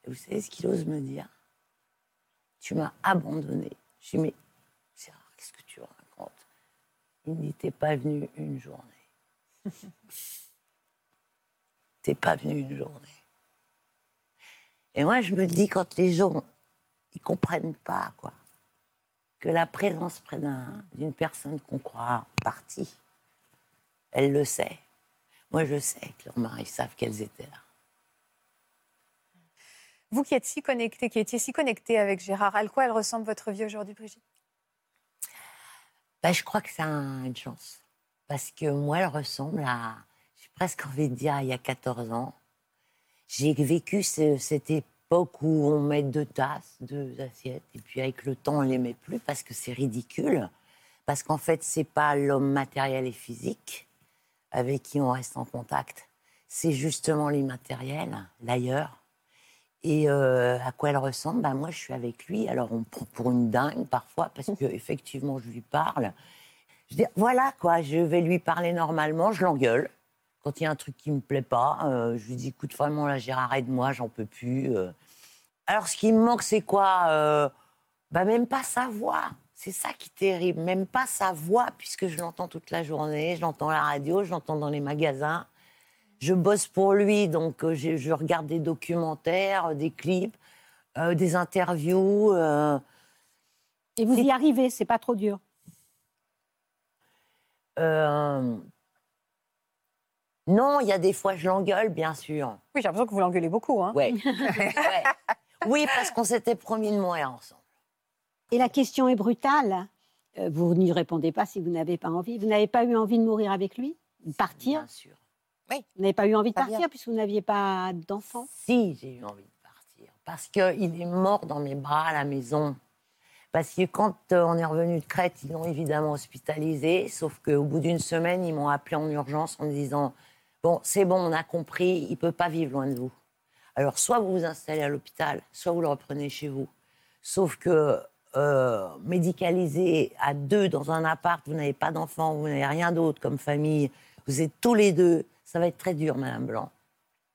Vous savez ce qu'il ose me dire? Tu m'as abandonné. Je dis Mais Gérard, qu'est-ce que tu racontes? Il n'était pas venu une journée. T'es pas venu une journée. Et moi, je me dis, quand les gens, ils comprennent pas, quoi, que la présence près d'un- d'une personne qu'on croit partie, elle le sait. Moi, je sais que leurs maris savent qu'elles étaient là. Vous qui êtes si connecté, qui étiez si connecté avec Gérard, à quoi elle ressemble votre vie aujourd'hui, Brigitte? Ben, je crois que c'est un- une chance. Parce que moi, elle ressemble à, j'ai presque envie de dire, il y a 14 ans. J'ai vécu ce- cette époque où on met deux tasses, deux assiettes, et puis avec le temps, on les met plus parce que c'est ridicule. Parce qu'en fait, c'est pas l'homme matériel et physique avec qui on reste en contact. C'est justement l'immatériel, l'ailleurs. Et euh, à quoi elle ressemble? Ben, Moi, je suis avec lui. Alors, on me prend pour une dingue parfois parce que effectivement, je lui parle. Je dis, voilà quoi, je vais lui parler normalement, je l'engueule. Quand il y a un truc qui me plaît pas, euh, je lui dis, écoute, vraiment, là, Gérard, aide-moi, j'en peux plus. euh. Alors, ce qui me manque, c'est quoi bah, Même pas sa voix. C'est ça qui est terrible. Même pas sa voix, puisque je l'entends toute la journée, je l'entends à la radio, je l'entends dans les magasins. Je bosse pour lui, donc euh, je, je regarde des documentaires, des clips, euh, des interviews. euh, Et vous y arrivez, c'est pas trop dur? euh, Non, il y a des fois, je l'engueule, bien sûr. Oui, j'ai l'impression que vous l'engueulez beaucoup. Hein. Ouais. Ouais. Oui, parce qu'on s'était promis de mourir ensemble. Et la question est brutale. Vous n'y répondez pas si vous n'avez pas envie. Vous n'avez pas eu envie de mourir avec lui? De partir? Bien sûr. Vous n'avez pas eu envie de partir bien. puisque vous n'aviez pas d'enfant Si, j'ai eu envie de partir. Parce qu'il est mort dans mes bras à la maison. Parce que quand euh, on est revenu de Crète, ils l'ont évidemment hospitalisé. Sauf qu'au bout d'une semaine, ils m'ont appelé en urgence en me disant Bon, c'est bon, on a compris, il ne peut pas vivre loin de vous. Alors, soit vous vous installez à l'hôpital, soit vous le reprenez chez vous. Sauf que euh, médicalisé à deux dans un appart, vous n'avez pas d'enfant, vous n'avez rien d'autre comme famille, vous êtes tous les deux, ça va être très dur, Madame Blanc.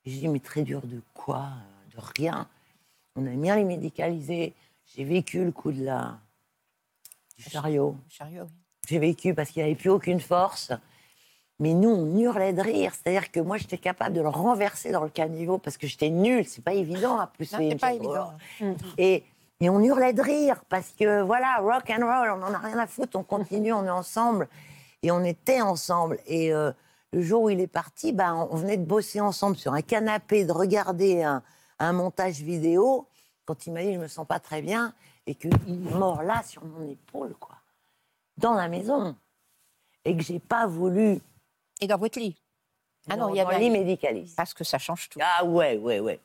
Et J'ai dit, mais très dur de quoi De rien. On a bien les médicalisés. J'ai vécu le coup de la... du chariot. Chariot, oui. J'ai vécu parce qu'il n'y avait plus aucune force. Mais nous, on hurlait de rire. C'est-à-dire que moi, j'étais capable de le renverser dans le caniveau parce que j'étais nulle. C'est pas évident à pousser. Non, c'est une pas évident. Et, et on hurlait de rire parce que voilà, rock and roll, on n'en a rien à foutre, on continue, on est ensemble. Et on était ensemble. Et euh, le jour où il est parti, ben, on venait de bosser ensemble sur un canapé, de regarder un, un montage vidéo. Quand il m'a dit je me sens pas très bien et qu'il est mort là sur mon épaule, quoi, dans la maison, et que j'ai pas voulu Et dans votre lit Ah non, il y dans avait le lit médicaliste. Parce que ça change tout. Ah ouais, ouais, ouais.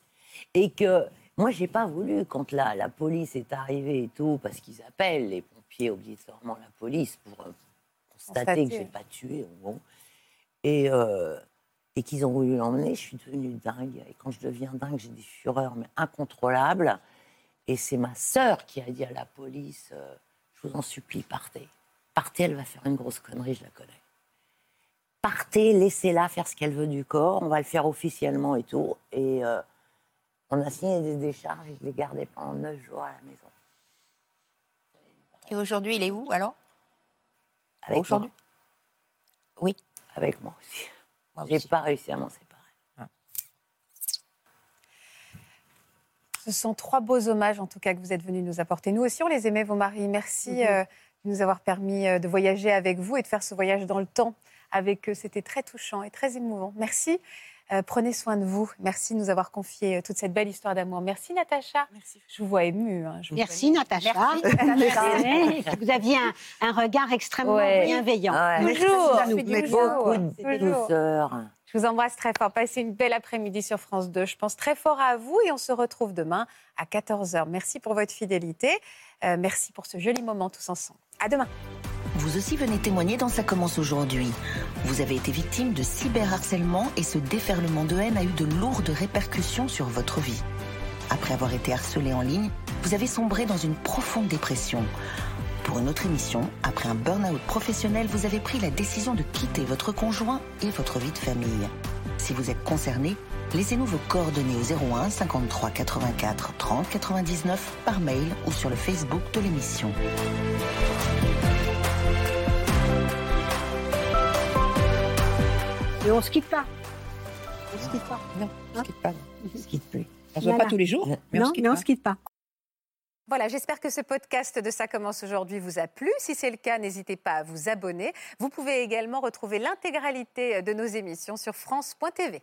Et que moi, j'ai pas voulu, quand la, la police est arrivée et tout, parce qu'ils appellent les pompiers obligatoirement la police pour euh, constater que j'ai pas tué, gros. Et, euh, et qu'ils ont voulu l'emmener, je suis devenue dingue. Et quand je deviens dingue, j'ai des fureurs mais incontrôlables. Et c'est ma sœur qui a dit à la police euh, Je vous en supplie, partez. Partez, elle va faire une grosse connerie, je la connais. Partez, laissez-la faire ce qu'elle veut du corps, on va le faire officiellement et tout. Et euh, on a signé des décharges et je l'ai gardé pendant neuf jours à la maison. Et aujourd'hui, il est où alors? Aujourd'hui? Oui, avec moi aussi. Moi J'ai aussi. pas réussi à m'en séparer. Ce sont trois beaux hommages, en tout cas, que vous êtes venus nous apporter. Nous aussi, on les aimait, vos maris. Merci euh, de nous avoir permis euh, de voyager avec vous et de faire ce voyage dans le temps avec eux. C'était très touchant et très émouvant. Merci. Euh, prenez soin de vous. Merci de nous avoir confié euh, toute cette belle histoire d'amour. Merci, Natacha. Je vous vois émue. hein. Je vous Merci Natacha. Merci, Vous aviez un, un regard extrêmement Ouais. bienveillant. Ouais. Toujours. Merci nous. Toujours. Beaucoup de douceur. Je vous embrasse très fort. Passez une belle après-midi sur France 2. Je pense très fort à vous et on se retrouve demain à 14h. Merci pour votre fidélité. Euh, merci pour ce joli moment tous ensemble. À demain. Vous aussi venez témoigner dans Ça commence aujourd'hui. Vous avez été victime de cyberharcèlement et ce déferlement de haine a eu de lourdes répercussions sur votre vie. Après avoir été harcelé en ligne, vous avez sombré dans une profonde dépression. Pour une autre émission, après un burn-out professionnel, vous avez pris la décision de quitter votre conjoint et votre vie de famille. Si vous êtes concerné, laissez-nous vos coordonnées au 01 53 84 30 99 par mail ou sur le Facebook de l'émission. Et on se quitte pas. On se quitte pas. Non, on ne quitte pas. Je quitte plus. On se voit pas tous les jours, mais on non, se quitte mais on se quitte pas. Voilà, j'espère que ce podcast de Ça commence aujourd'hui vous a plu. Si c'est le cas, n'hésitez pas à vous abonner. Vous pouvez également retrouver l'intégralité de nos émissions sur France.tv.